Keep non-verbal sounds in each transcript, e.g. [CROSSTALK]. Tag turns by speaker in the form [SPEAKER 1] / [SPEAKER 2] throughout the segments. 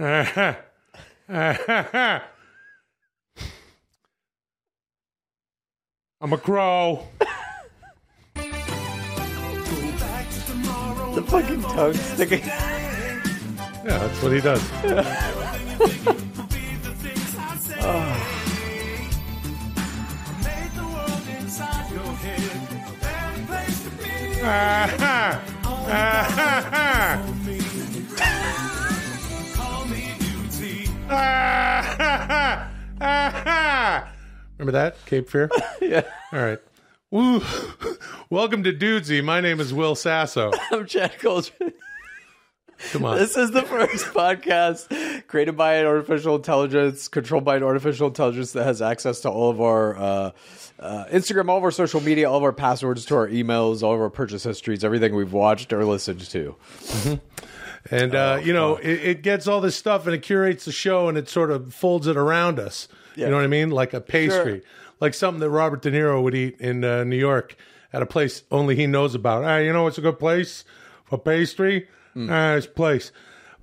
[SPEAKER 1] [LAUGHS]
[SPEAKER 2] I'm a crow.
[SPEAKER 3] The fucking tongue sticking.
[SPEAKER 2] Yeah, that's what he does. [LAUGHS] Ah. [LAUGHS] Ah. [LAUGHS] Remember that Cape Fear? [LAUGHS]
[SPEAKER 3] yeah.
[SPEAKER 2] All right. Woo. Welcome to Dudesy. My name is Will Sasso. [LAUGHS]
[SPEAKER 3] I'm Chad Kultgen.
[SPEAKER 2] Come on.
[SPEAKER 3] This is the first podcast created by an artificial intelligence, controlled by an artificial intelligence that has access to all of our uh, uh, Instagram, all of our social media, all of our passwords to our emails, all of our purchase histories, everything we've watched or listened to.
[SPEAKER 2] And uh, you know, it, it gets all this stuff and it curates the show and it sort of folds it around us.
[SPEAKER 3] Yeah.
[SPEAKER 2] You know what I mean? Like a pastry,
[SPEAKER 3] Sure.
[SPEAKER 2] like something that Robert De Niro would eat in uh, New York at a place only he knows about. Ah, you know what's a good place for pastry?
[SPEAKER 3] Hmm.
[SPEAKER 2] Ah, this place.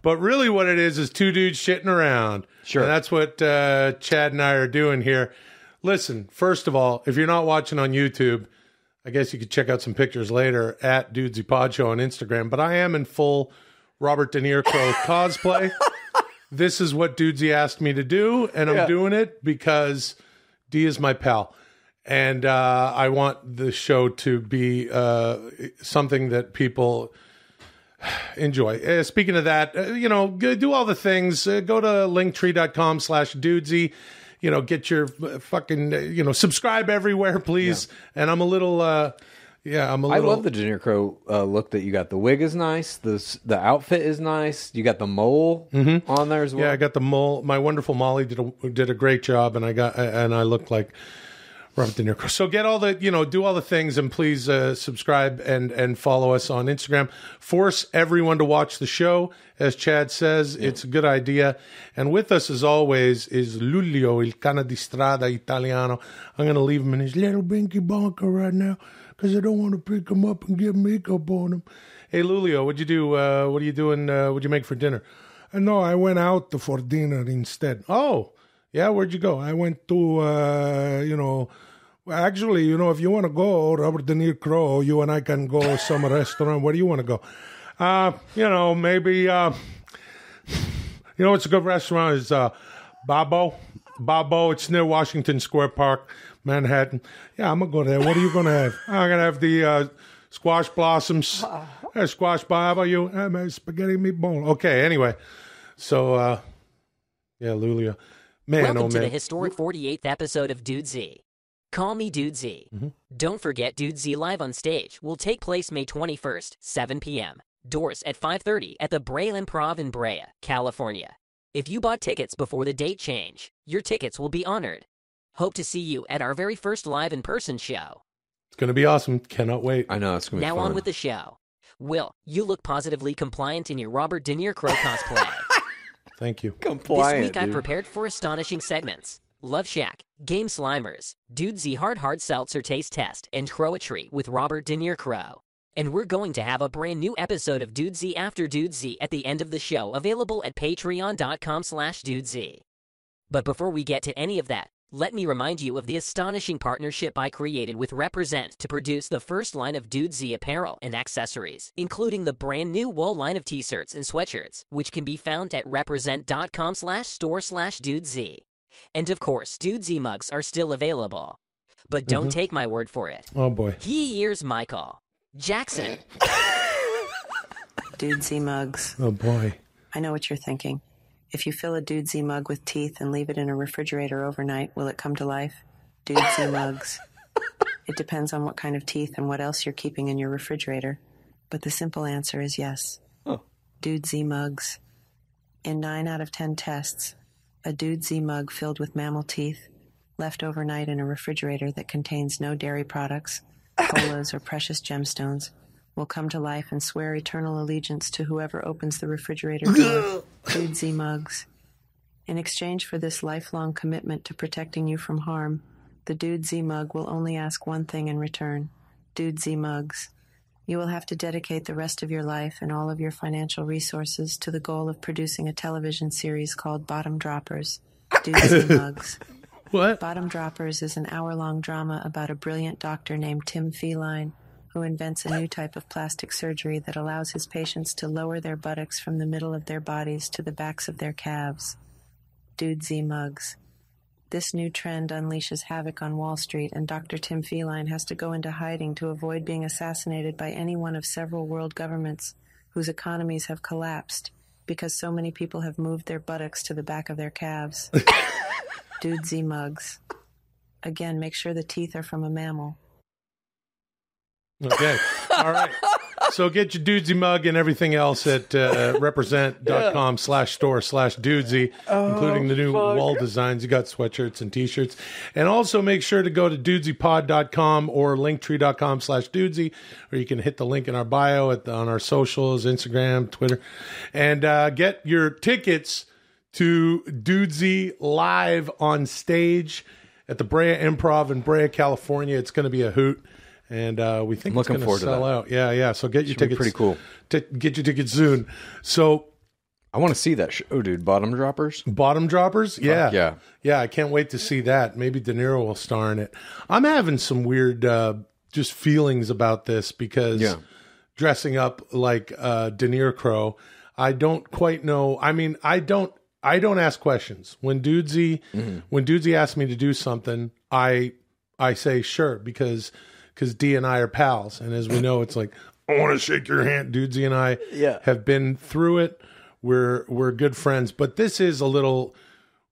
[SPEAKER 2] But really, what it is is two dudes shitting around.
[SPEAKER 3] Sure.
[SPEAKER 2] And that's what uh, Chad and I are doing here. Listen, first of all, if you're not watching on YouTube, I guess you could check out some pictures later at Dudesy Pod Show on Instagram. But I am in full Robert De Niro cosplay. this is what Dudesy asked me to do, and I'm
[SPEAKER 3] Yeah.
[SPEAKER 2] doing it because D is my pal. And uh, I want the show to be uh, something that people enjoy. Uh, speaking of that, uh, you know, go, do all the things. Uh, go to linktree.com slash dudesy. You know, get your uh, fucking, you know, subscribe everywhere, please. And I'm a little, uh, yeah, I'm a
[SPEAKER 3] I
[SPEAKER 2] little.
[SPEAKER 3] love the De Niro uh, look that you got. The wig is nice. The the outfit is nice. You got the mole on there as well.
[SPEAKER 2] Yeah, I got the mole. My wonderful Molly did a did a great job, and I got and I look like Robert De Niro. So get all the you know do all the things, and please uh, subscribe and and follow us on Instagram. Force everyone to watch the show, as Chad says. It's a good idea. And with us as always is Lulio il Cana di Strada Italiano. I'm going to leave him in his little binky bonker right now because I don't want to pick them up and get makeup on them. Hey Lulio, what'd you do? Uh, what are you doing? Uh, what'd you make for dinner? Uh, no, I went out for dinner instead. Oh, yeah, where'd you go? I went to, uh, you know, actually, you know, if you want to go, Robert De Niro, Crow, you and I can go some [LAUGHS] restaurant. Where do you want to go? Uh, you know, maybe, uh, you know, what's a good restaurant is uh, Babbo. Babbo, it's near Washington Square Park, Manhattan. Yeah, I'm going to go there. What are you going to have? [LAUGHS] I'm going to have the uh, squash blossoms. Uh, squash bar. How about you? I'm a spaghetti meatball. Okay, anyway. So, uh, yeah, Lulia. Man,
[SPEAKER 4] Welcome
[SPEAKER 2] oh
[SPEAKER 4] to the historic 48th episode of Dudesy. Call me Dudesy.
[SPEAKER 2] Mm-hmm.
[SPEAKER 4] Don't forget Dudesy Live on Stage will take place May 21st, 7 p.m. Doors at 5.30 at the Brea Improv in Brea, California. If you bought tickets before the date change, your tickets will be honored. Hope to see you at our very first live in-person show.
[SPEAKER 2] It's going to be awesome. Cannot wait.
[SPEAKER 3] I know it's gonna be
[SPEAKER 4] Now
[SPEAKER 3] fun.
[SPEAKER 4] on with the show. Will, you look positively compliant in your Robert De Niro Crow cosplay. [LAUGHS]
[SPEAKER 2] Thank you.
[SPEAKER 3] compliant.
[SPEAKER 4] This week I
[SPEAKER 3] dude.
[SPEAKER 4] prepared for astonishing segments. Love Shack, Game Slimers, Dudesy Hard Hard Seltzer Taste Test, and Crowetry with Robert De Niro Crow. And we're going to have a brand new episode of Dudesy After Dudesy at the end of the show, available at patreon.com slash dudesy. But before we get to any of that, let me remind you of the astonishing partnership I created with Represent to produce the first line of Dudesy apparel and accessories, including the brand new wool line of t-shirts and sweatshirts, which can be found at represent.com slash store slash dudesy. And of course, Dudesy mugs are still available. But don't mm-hmm. take my word for it.
[SPEAKER 2] Oh boy.
[SPEAKER 4] He here's Michael. Jackson. [LAUGHS]
[SPEAKER 5] Dudesy mugs.
[SPEAKER 2] Oh boy.
[SPEAKER 5] I know what you're thinking. If you fill a Dudesy mug with teeth and leave it in a refrigerator overnight, will it come to life? Dude Z [LAUGHS] mugs. It depends on what kind of teeth and what else you're keeping in your refrigerator. But the simple answer is yes. Dudesy mugs. In 9 out of 10 tests, a Dudesy mug filled with mammal teeth, left overnight in a refrigerator that contains no dairy products, [LAUGHS] colas, or precious gemstones, will come to life and swear eternal allegiance to whoever opens the refrigerator door. Dudesy mugs. In exchange for this lifelong commitment to protecting you from harm, the Dudesy mug will only ask one thing in return Dudesy mugs. You will have to dedicate the rest of your life and all of your financial resources to the goal of producing a television series called Bottom Droppers. Dudesy [LAUGHS] mugs.
[SPEAKER 2] What?
[SPEAKER 5] Bottom Droppers is an hour long drama about a brilliant doctor named Tim Feline who invents a new type of plastic surgery that allows his patients to lower their buttocks from the middle of their bodies to the backs of their calves. Dudesy mugs. This new trend unleashes havoc on Wall Street, and Dr. Tim Feline has to go into hiding to avoid being assassinated by any one of several world governments whose economies have collapsed because so many people have moved their buttocks to the back of their calves. [LAUGHS] Dudesy mugs. Again, make sure the teeth are from a mammal.
[SPEAKER 2] Okay. All right. So get your dudesy mug and everything else at uh, represent.com slash store slash dudesy, including the new wall designs. You got sweatshirts and t-shirts. And also make sure to go to dudesy.pod.com or linktree.com slash dudesy, or you can hit the link in our bio at the, on our socials, Instagram, Twitter, and uh, get your tickets to Dudesy live on stage at the Brea Improv in Brea, California. It's going to be a hoot. And uh, we think
[SPEAKER 3] I'm
[SPEAKER 2] it's
[SPEAKER 3] looking
[SPEAKER 2] going to sell out. Yeah, yeah. So get your
[SPEAKER 3] Should
[SPEAKER 2] tickets.
[SPEAKER 3] pretty cool.
[SPEAKER 2] T- get your tickets soon. So
[SPEAKER 3] I want to see that show, dude. Bottom droppers.
[SPEAKER 2] bottom droppers, yeah,
[SPEAKER 3] yeah.
[SPEAKER 2] yeah. I can't wait to see that. Maybe De Niro will star in it. I'm having some weird, uh, just feelings about this because
[SPEAKER 3] Yeah.
[SPEAKER 2] dressing up like uh, De Niro, Crow. I don't quite know. I mean, I don't. I don't ask questions when Dudesy
[SPEAKER 3] Mm-hmm.
[SPEAKER 2] when Dudesy asks me to do something. I I say sure because because D and I are pals, and as we know, it's like I want to shake your hand. Dudesy and I
[SPEAKER 3] Yeah.
[SPEAKER 2] have been through it. We're we're good friends, but this is a little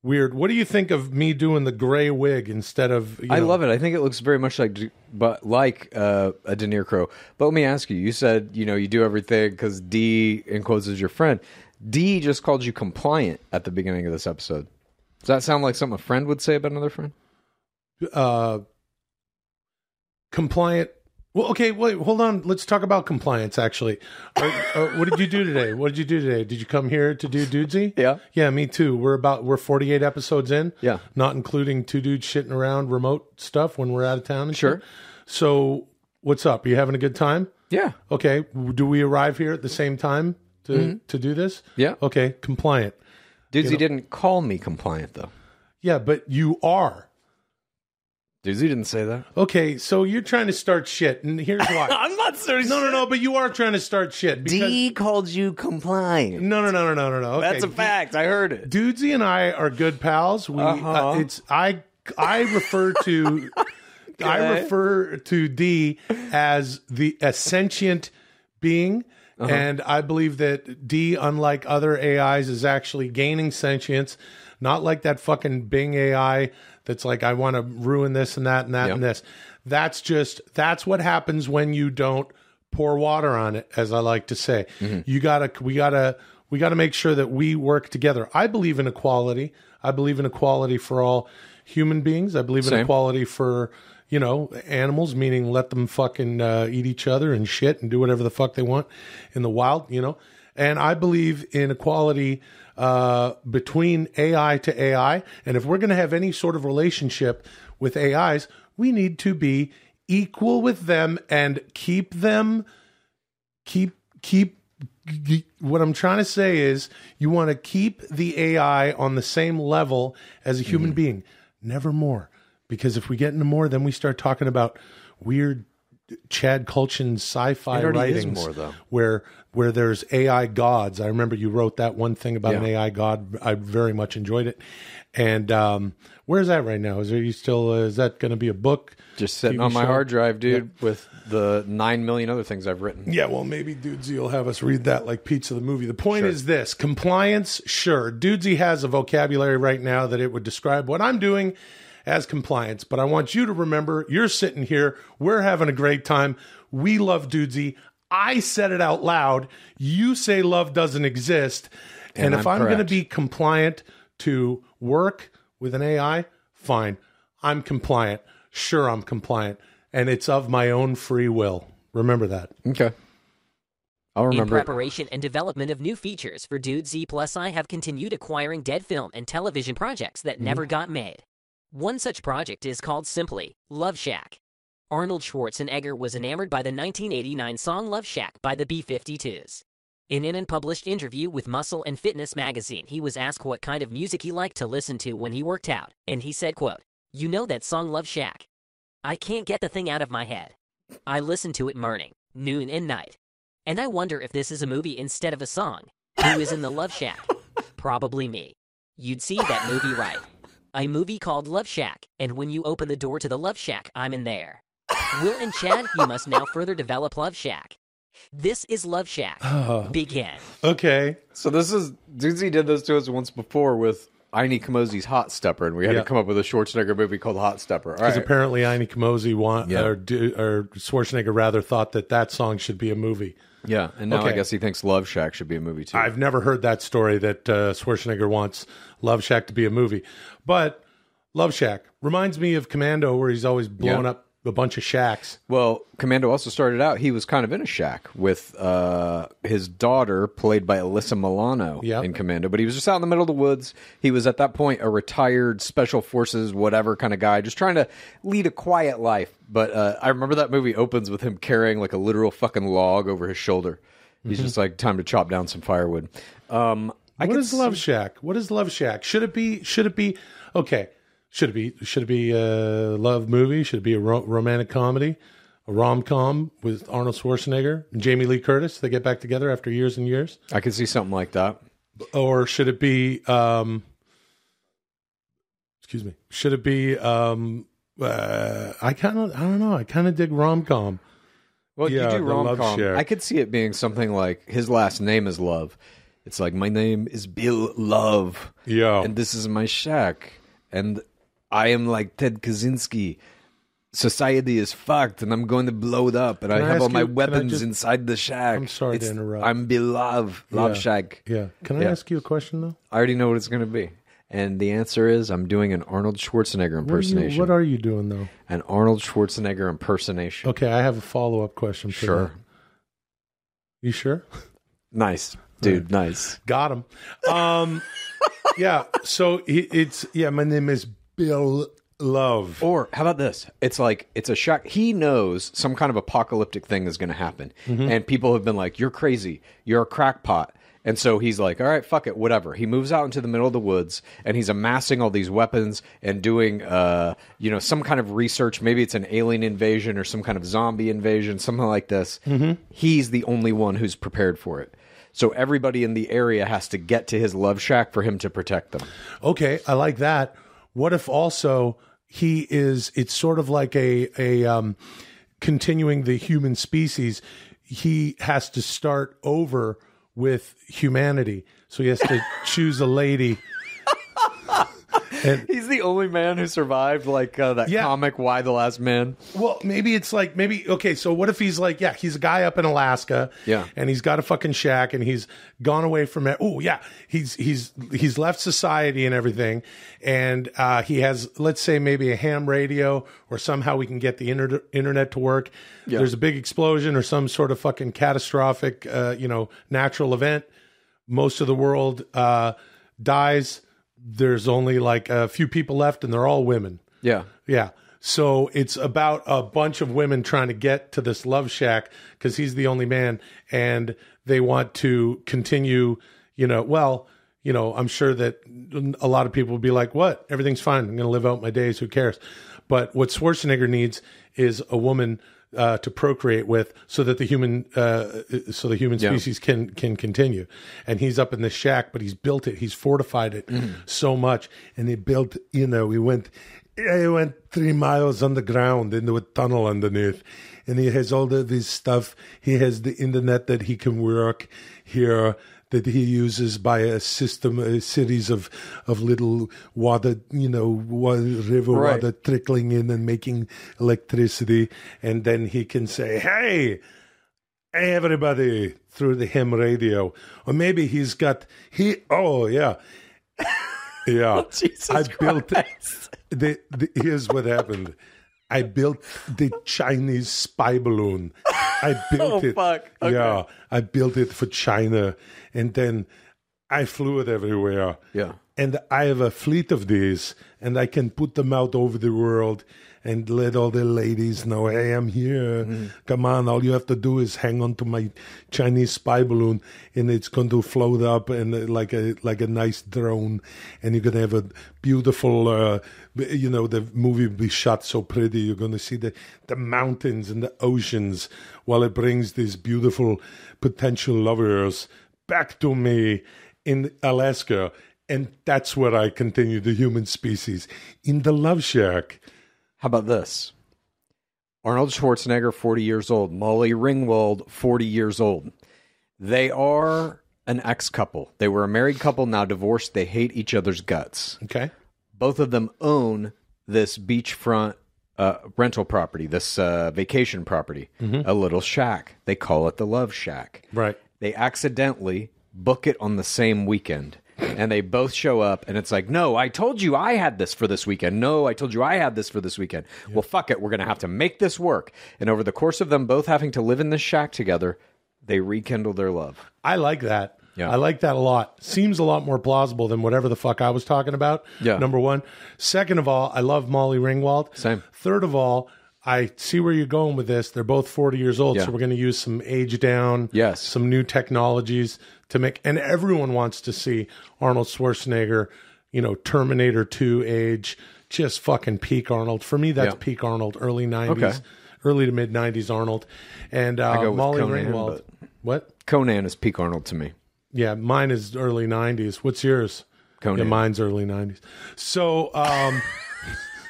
[SPEAKER 2] weird. What do you think of me doing the gray wig instead of? You
[SPEAKER 3] I
[SPEAKER 2] know,
[SPEAKER 3] love it. I think it looks very much like, but like uh, a De Niro. But let me ask you. You said you know you do everything because D in quotes is your friend. D just called you compliant at the beginning of this episode. Does that sound like something a friend would say about another friend?
[SPEAKER 2] uh, compliant. Well, okay, wait, hold on. Let's talk about compliance. Actually, Are- uh, what did you do today? What did you do today? Did you come here to do dudesy?
[SPEAKER 3] Yeah.
[SPEAKER 2] yeah, me too. We're about we're forty eight episodes in.
[SPEAKER 3] Yeah.
[SPEAKER 2] not including two dudes shitting around remote stuff when we're out of town. And
[SPEAKER 3] Sure.
[SPEAKER 2] shit. So, what's up? Are you having a good time?
[SPEAKER 3] Yeah.
[SPEAKER 2] Okay. Do we arrive here at the same time to to do this?
[SPEAKER 3] Mm-hmm. Yeah.
[SPEAKER 2] Okay. Compliant.
[SPEAKER 3] Dudesy didn't call me compliant though.
[SPEAKER 2] Yeah, but you are.
[SPEAKER 3] Dudesy didn't say that.
[SPEAKER 2] Okay, so you're trying to start shit, and here's why. [LAUGHS]
[SPEAKER 3] I'm not serious.
[SPEAKER 2] No, no, no. But you are trying to start shit. Because,
[SPEAKER 3] D called you compliant.
[SPEAKER 2] No, no, no, no, no, no, no. Okay.
[SPEAKER 3] That's a fact. I heard it.
[SPEAKER 2] Dudesy and I are good pals. We,
[SPEAKER 3] Uh-huh.
[SPEAKER 2] uh, it's I, I refer to, [LAUGHS] I
[SPEAKER 3] Okay.
[SPEAKER 2] refer to D as the a sentient being,
[SPEAKER 3] Uh-huh.
[SPEAKER 2] and I believe that D, unlike other AIs, is actually gaining sentience. Not like that fucking Bing AI that's like I want to ruin this and that and that
[SPEAKER 3] Yep.
[SPEAKER 2] and this. That's just that's what happens when you don't pour water on it, as I like to say.
[SPEAKER 3] Mm-hmm.
[SPEAKER 2] You gotta we gotta we gotta make sure that we work together. I believe in equality. I believe in equality for all human beings. I believe in
[SPEAKER 3] Same.
[SPEAKER 2] equality for you know animals, meaning let them fucking uh, eat each other and shit and do whatever the fuck they want in the wild. You know, and I believe in equality uh, between AI to AI. And if we're going to have any sort of relationship with AIs, we need to be equal with them and keep them keep keep what I'm trying to say is you want to keep the AI on the same level as a human
[SPEAKER 3] Mm-hmm.
[SPEAKER 2] being, never more. Because if we get into more, then we start talking about weird Chad Kultgen sci-fi
[SPEAKER 3] It already is
[SPEAKER 2] writings
[SPEAKER 3] more, though.
[SPEAKER 2] where where there's AI gods. I remember you wrote that one thing about an AI god. I very much enjoyed it. And um, where's that right now? Is there you still? Uh, is that going to be a book?
[SPEAKER 3] Just sitting
[SPEAKER 2] TV
[SPEAKER 3] on my
[SPEAKER 2] show?
[SPEAKER 3] hard drive, dude, with the nine million other things I've written.
[SPEAKER 2] Yeah, well, maybe Dudesy will have us read that like Pizza the movie. The point is this compliance, sure. Dudesy has a vocabulary right now that it would describe what I'm doing as compliance, but I want you to remember you're sitting here, we're having a great time. We love Dudesy. I said it out loud. You say love doesn't exist. And,
[SPEAKER 3] And
[SPEAKER 2] if
[SPEAKER 3] I'm
[SPEAKER 2] I'm, going to be compliant to work with an AI, fine. I'm compliant. Sure, I'm compliant. And it's of my own free will. Remember that.
[SPEAKER 3] Okay. I'll
[SPEAKER 4] In
[SPEAKER 3] remember. it.
[SPEAKER 4] preparation and development of new features for Dudesy Plus I have continued acquiring dead film and television projects that mm-hmm. never got made. One such project is called simply Love Shack. Arnold Schwarzenegger was enamored by the 1989 song Love Shack by the B 52s. In an unpublished interview with Muscle and Fitness magazine, he was asked what kind of music he liked to listen to when he worked out, and he said, quote, You know that song Love Shack? I can't get the thing out of my head. I listen to it morning, noon, and night. And I wonder if this is a movie instead of a song. Who is in the Love Shack? Probably me. You'd see that movie right. A movie called Love Shack, and when you open the door to the Love Shack, I'm in there. Will and Chad, you must now further develop Love Shack. This is Love Shack. [SIGHS] Begin.
[SPEAKER 2] Okay.
[SPEAKER 3] So this is Dudesy did this to us once before with Ini Kamoze's Hot Stepper, and we had
[SPEAKER 2] Yeah.
[SPEAKER 3] to come up with a Schwarzenegger movie called Hot Stepper.
[SPEAKER 2] Because
[SPEAKER 3] right.
[SPEAKER 2] apparently Ini Kamoze want,
[SPEAKER 3] Yeah.
[SPEAKER 2] or, do, or Schwarzenegger rather thought that that song should be a movie.
[SPEAKER 3] yeah, and now I guess he thinks Love Shack should be a movie too.
[SPEAKER 2] I've never heard that story that uh, Schwarzenegger wants Love Shack to be a movie. But Love Shack reminds me of Commando, where he's always blowing
[SPEAKER 3] Yeah.
[SPEAKER 2] up a bunch of shacks.
[SPEAKER 3] Well, Commando also started out. He was kind of in a shack with uh, his daughter, played by Alyssa Milano,
[SPEAKER 2] Yep.
[SPEAKER 3] in Commando. But he was just out in the middle of the woods. He was at that point a retired special forces, whatever kind of guy, just trying to lead a quiet life. But uh, I remember that movie opens with him carrying like a literal fucking log over his shoulder. He's just like, time to chop down some firewood. Um, I
[SPEAKER 2] What
[SPEAKER 3] could
[SPEAKER 2] Love Shack? What is Love Shack? Should it be? Should it be? Okay. Should it be? Should it be a love movie? Should it be a ro- romantic comedy, a rom com with Arnold Schwarzenegger and Jamie Lee Curtis? They get back together after years and years,
[SPEAKER 3] I could see something like that.
[SPEAKER 2] or should it be? Um, excuse me. Should it be? Um, uh, I kind of. I don't know. I kind of dig rom com.
[SPEAKER 3] Well,
[SPEAKER 2] Yeah,
[SPEAKER 3] you do rom com. I could see it being something like his last name is Love. It's like my name is Bill Love,
[SPEAKER 2] Yeah.
[SPEAKER 3] and this is my shack, and I am like Ted Kaczynski. Society is fucked, and I'm going to blow it up, and I
[SPEAKER 2] I
[SPEAKER 3] have all my
[SPEAKER 2] you-
[SPEAKER 3] weapons
[SPEAKER 2] just-
[SPEAKER 3] inside the shack.
[SPEAKER 2] I'm sorry to
[SPEAKER 3] It's-
[SPEAKER 2] interrupt.
[SPEAKER 3] I'm Bill Love,
[SPEAKER 2] Yeah.
[SPEAKER 3] Shack.
[SPEAKER 2] Yeah. Can I
[SPEAKER 3] Yeah.
[SPEAKER 2] ask you a question though?
[SPEAKER 3] I already know what it's going to be, and the answer is I'm doing an Arnold Schwarzenegger
[SPEAKER 2] What are, you,
[SPEAKER 3] impersonation.
[SPEAKER 2] what are you doing though?
[SPEAKER 3] an Arnold Schwarzenegger impersonation.
[SPEAKER 2] Okay, I have a follow up question. For
[SPEAKER 3] Sure.
[SPEAKER 2] that. You sure? [LAUGHS]
[SPEAKER 3] Nice, dude. Nice.
[SPEAKER 2] Got him. Um, [LAUGHS] yeah. So it, it's yeah. My name is Bill Love.
[SPEAKER 3] Or how about this? It's like it's a shock. He knows some kind of apocalyptic thing is going to happen, and people have been like, "You're crazy. You're a crackpot." And so he's like, "All right, fuck it, whatever." He moves out into the middle of the woods, and he's amassing all these weapons and doing, uh, you know, some kind of research. Maybe it's an alien invasion or some kind of zombie invasion, something like this. He's the only one who's prepared for it. So everybody in the area has to get to his love shack for him to protect them.
[SPEAKER 2] Okay, I like that. What if also he is? It's sort of like a a um, continuing the human species. He has to start over with humanity, so he has to [LAUGHS] choose a lady. And [LAUGHS]
[SPEAKER 3] He's the only man who survived, like uh, that
[SPEAKER 2] Yeah.
[SPEAKER 3] comic "Y: The Last Man."
[SPEAKER 2] Well, maybe it's like maybe okay. So what if he's like, yeah, he's a guy up in Alaska,
[SPEAKER 3] Yeah.
[SPEAKER 2] and he's got a fucking shack, and he's gone away from it. Oh yeah, he's he's he's left society and everything, and uh, he has let's say maybe a ham radio, or somehow we can get the inter- internet to work. There's a big explosion or some sort of fucking catastrophic, uh, you know, natural event. Most of the world uh, dies. There's only like a few people left, and they're all women.
[SPEAKER 3] Yeah.
[SPEAKER 2] Yeah. So it's about a bunch of women trying to get to this love shack because he's the only man and they want to continue, you know, well, you know, I'm sure that a lot of people will be like, what? Everything's fine. I'm going to live out my days. Who cares? But what Schwarzenegger needs is a woman uh, to procreate with so that the human uh, so the human
[SPEAKER 3] Yeah.
[SPEAKER 2] species can can continue. And he's up in this shack but he's built it. He's fortified it so much. And they built you know we went I went three miles underground into a tunnel underneath. And he has all of his stuff. He has the internet that he can work here that he uses by a system a series of of little water you know water, river
[SPEAKER 3] Right.
[SPEAKER 2] water trickling in and making electricity and then he can say hey everybody through the ham radio, or maybe he's got he. Oh yeah, [LAUGHS] yeah. [LAUGHS]
[SPEAKER 3] Jesus
[SPEAKER 2] I built
[SPEAKER 3] Christ.
[SPEAKER 2] the, the. Here's what happened. I built the Chinese spy balloon. I [LAUGHS] oh, built
[SPEAKER 3] Oh,
[SPEAKER 2] it.
[SPEAKER 3] fuck. Okay.
[SPEAKER 2] Yeah, I built it for China, and then I flew it everywhere.
[SPEAKER 3] Yeah.
[SPEAKER 2] And I have a fleet of these, and I can put them out over the world and let all the ladies know, hey, I'm here.
[SPEAKER 3] Mm-hmm.
[SPEAKER 2] Come on, all you have to do is hang on to my Chinese spy balloon, and it's going to float up and uh, like a like a nice drone, and you're going to have a beautiful, uh, you know, the movie will be shot so pretty. You're going to see the the mountains and the oceans while it brings these beautiful potential lovers back to me in Alaska. And that's where I continue the human species in the love shack.
[SPEAKER 3] How about this? Arnold Schwarzenegger, 40 years old. Molly Ringwald, 40 years old. They are an ex couple. They were a married couple, now divorced. They hate each other's guts.
[SPEAKER 2] Okay.
[SPEAKER 3] Both of them own this beachfront uh, rental property, this uh, vacation property, a little shack. They call it the Love Shack.
[SPEAKER 2] Right.
[SPEAKER 3] They accidentally book it on the same weekend. And they both show up, and it's like, no, I told you I had this for this weekend. No, I told you I had this for this weekend. Well, fuck it. We're going to have to make this work. And over the course of them both having to live in this shack together, they rekindle their love.
[SPEAKER 2] I like that.
[SPEAKER 3] Yeah.
[SPEAKER 2] I like that a lot. Seems a lot more plausible than whatever the fuck I was talking about.
[SPEAKER 3] Yeah.
[SPEAKER 2] Number one. Second of all, I love Molly Ringwald.
[SPEAKER 3] Same.
[SPEAKER 2] Third of all, I see where you're going with this. They're both 40 years old,
[SPEAKER 3] Yeah.
[SPEAKER 2] so we're going to use some age down,
[SPEAKER 3] Yes.
[SPEAKER 2] some new technologies to make. And everyone wants to see Arnold Schwarzenegger, you know, Terminator 2 age, just fucking peak Arnold. For me, that's
[SPEAKER 3] Yeah.
[SPEAKER 2] peak Arnold, early 90s,
[SPEAKER 3] Okay.
[SPEAKER 2] early to mid 90s Arnold. And uh, Molly
[SPEAKER 3] Conan,
[SPEAKER 2] Ringwald. What?
[SPEAKER 3] Conan is peak Arnold to me.
[SPEAKER 2] Yeah, mine is early '90s. What's yours?
[SPEAKER 3] Conan.
[SPEAKER 2] Yeah, mine's early '90s. So, um,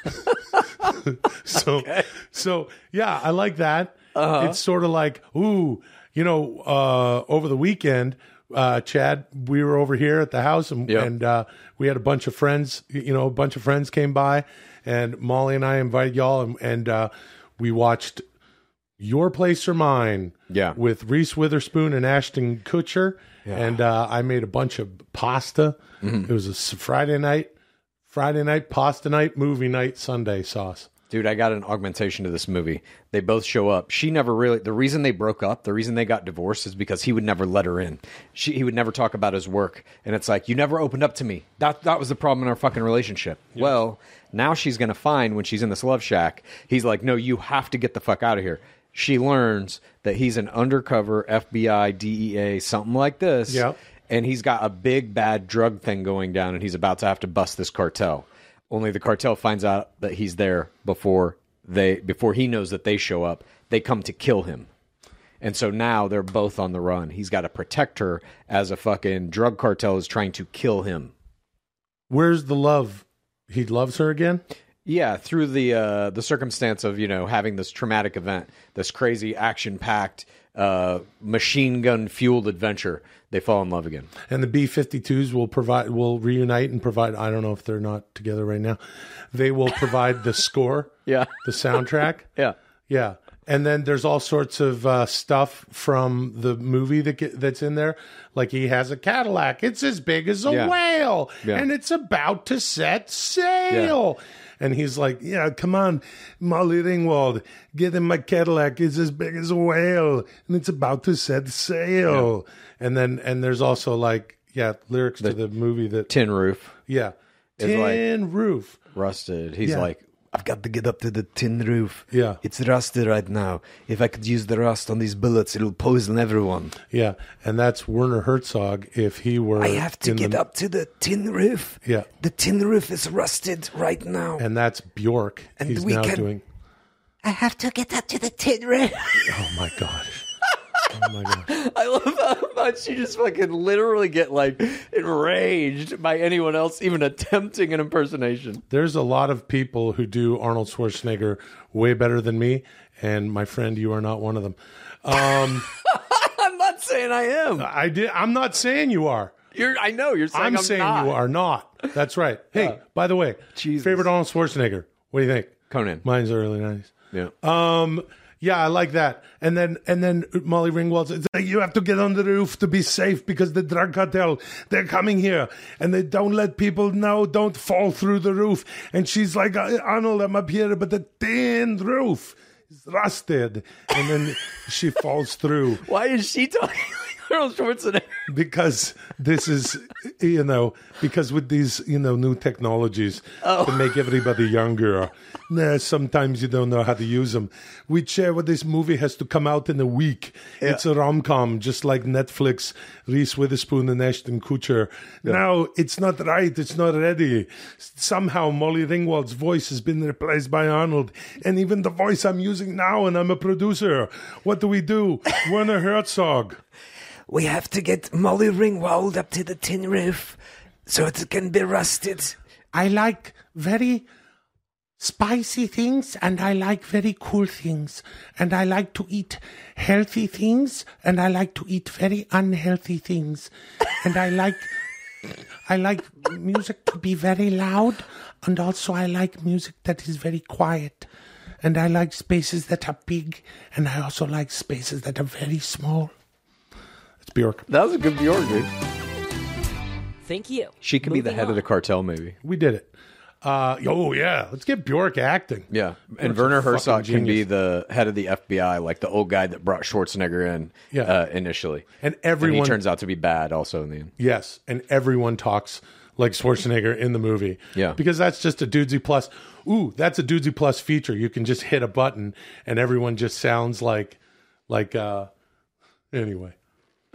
[SPEAKER 2] [LAUGHS] [LAUGHS] so, so, yeah, I like that.
[SPEAKER 3] Uh-huh.
[SPEAKER 2] It's sort of like, ooh, you know, uh, over the weekend, uh, Chad, we were over here at the house, and,
[SPEAKER 3] Yep.
[SPEAKER 2] and uh, we had a bunch of friends. You know, a bunch of friends came by, and Molly and I invited y'all, and, and uh, we watched your Place or Mine.
[SPEAKER 3] Yeah.
[SPEAKER 2] With Reese Witherspoon and Ashton Kutcher. And uh, I made a bunch of pasta.
[SPEAKER 3] Mm-hmm.
[SPEAKER 2] It was a Friday night, Friday night, pasta night, movie night, Sunday sauce.
[SPEAKER 3] Dude, I got an augmentation to this movie. They both show up. She never really. The reason they broke up, the reason they got divorced, is because he would never let her in. She, he would never talk about his work, and it's like you never opened up to me. That that was the problem in our fucking relationship. Well, now she's gonna find when she's in this love shack. He's like, no, you have to get the fuck out of here. She learns that he's an undercover FBI, DEA, something like this.
[SPEAKER 2] Yep.
[SPEAKER 3] And he's got a big bad drug thing going down, and he's about to have to bust this cartel. Only the cartel finds out that he's there before they before he knows that they show up. They come to kill him. And so now they're both on the run. He's got to protect her as a fucking drug cartel is trying to kill him.
[SPEAKER 2] Where's the love? He loves her again?
[SPEAKER 3] Yeah, through the uh, the circumstance of you know having this traumatic event, this crazy action packed uh, machine gun fueled adventure, they fall in love again.
[SPEAKER 2] And the B 52s will provide, will reunite and provide, I don't know if they're not together right now. They will provide the score, [LAUGHS]
[SPEAKER 3] Yeah,
[SPEAKER 2] the soundtrack. [LAUGHS]
[SPEAKER 3] yeah,
[SPEAKER 2] Yeah. And then there's all sorts of uh, stuff from the movie that get, that's in there. Like he has a Cadillac. It's as big as a
[SPEAKER 3] Yeah.
[SPEAKER 2] whale.
[SPEAKER 3] Yeah.
[SPEAKER 2] And it's about to set sail. And he's like, Yeah, come on, Molly Ringwald, get in my Cadillac. It's as big as a whale. And it's about to set sail. And then, and there's also like, yeah, lyrics to the movie that,
[SPEAKER 3] tin roof,
[SPEAKER 2] yeah.
[SPEAKER 3] It's like-
[SPEAKER 2] Tin roof.
[SPEAKER 3] rusted. He's
[SPEAKER 2] Yeah.
[SPEAKER 3] like, I've got to get up to the tin roof.
[SPEAKER 2] Yeah.
[SPEAKER 3] it's rusted right now. If I could use the rust on these bullets, it'll poison everyone.
[SPEAKER 2] Yeah. And that's Werner Herzog if he were.
[SPEAKER 6] I have to get
[SPEAKER 2] the-
[SPEAKER 6] up to the tin roof.
[SPEAKER 2] Yeah.
[SPEAKER 6] The tin roof is rusted right now.
[SPEAKER 2] and that's Bjork.
[SPEAKER 6] And
[SPEAKER 2] He's
[SPEAKER 6] we
[SPEAKER 2] now
[SPEAKER 6] can-
[SPEAKER 2] doing.
[SPEAKER 6] I have to get up to the tin roof.
[SPEAKER 2] Oh my gosh! Oh my gosh! [LAUGHS]
[SPEAKER 3] I love how much you just fucking literally get like enraged by anyone else even attempting an impersonation.
[SPEAKER 2] There's a lot of people who do Arnold Schwarzenegger way better than me, and my friend, you are not one of them. Um, [LAUGHS]
[SPEAKER 3] I'm not saying I am.
[SPEAKER 2] I did. I'm not saying you are.
[SPEAKER 3] You're. I know you're saying
[SPEAKER 2] I'm,
[SPEAKER 3] I'm,
[SPEAKER 2] saying
[SPEAKER 3] not.
[SPEAKER 2] you are not. That's right. [LAUGHS] Hey, by the way,
[SPEAKER 3] Jesus.
[SPEAKER 2] favorite Arnold Schwarzenegger. What do you think?
[SPEAKER 3] Conan.
[SPEAKER 2] Mine's early '90s.
[SPEAKER 3] Yeah.
[SPEAKER 2] Um, Yeah, I like that. And then and then Molly Ringwald says, "You have to get on the roof to be safe because the drug cartel they're coming here and they don't let people know. Don't fall through the roof." And she's like, "Uh, "Arnold, I'm up here, but the tin roof is rusted." And then she falls through [LAUGHS]
[SPEAKER 3] Why is she talking [LAUGHS] Arnold Schwarzenegger?
[SPEAKER 2] because this is you know because with these you know new technologies to make everybody younger nah, sometimes you don't know how to use them which uh, what this movie has to come out in a week. It's a rom-com just like netflix reese witherspoon and ashton kutcher. Now it's not right it's not ready. Somehow molly ringwald's voice has been replaced by arnold and even the voice i'm using now and i'm a producer. What do we do? [LAUGHS] Werner herzog
[SPEAKER 6] We have to get Molly Ringwald up to the tin roof so it can be rusted.
[SPEAKER 2] I like very spicy things and I like very cool things. And I like to eat healthy things and I like to eat very unhealthy things. And I like I like music to be very loud and also I like music that is very quiet. And I like spaces that are big and I also like spaces that are very small. It's Bjork.
[SPEAKER 3] That was a good Bjork, dude.
[SPEAKER 4] Thank you.
[SPEAKER 3] She could be the
[SPEAKER 4] Moving
[SPEAKER 3] head of the cartel, maybe.
[SPEAKER 2] We did it. Uh, oh yeah, let's get Bjork acting.
[SPEAKER 3] Yeah, and
[SPEAKER 2] Bjork's a
[SPEAKER 3] Werner
[SPEAKER 2] fucking
[SPEAKER 3] Herzog can be
[SPEAKER 2] genius.
[SPEAKER 3] the head of the FBI, like the old guy that brought Schwarzenegger in
[SPEAKER 2] Yeah.
[SPEAKER 3] uh, initially.
[SPEAKER 2] And
[SPEAKER 3] And
[SPEAKER 2] everyone
[SPEAKER 3] he turns out to be bad also in the end.
[SPEAKER 2] Yes, and everyone talks like Schwarzenegger in the movie.
[SPEAKER 3] Yeah.
[SPEAKER 2] because that's just a Dudesy Plus. Ooh, that's a Dudesy Plus feature. You can just hit a button, and everyone just sounds like, like. uh Anyway,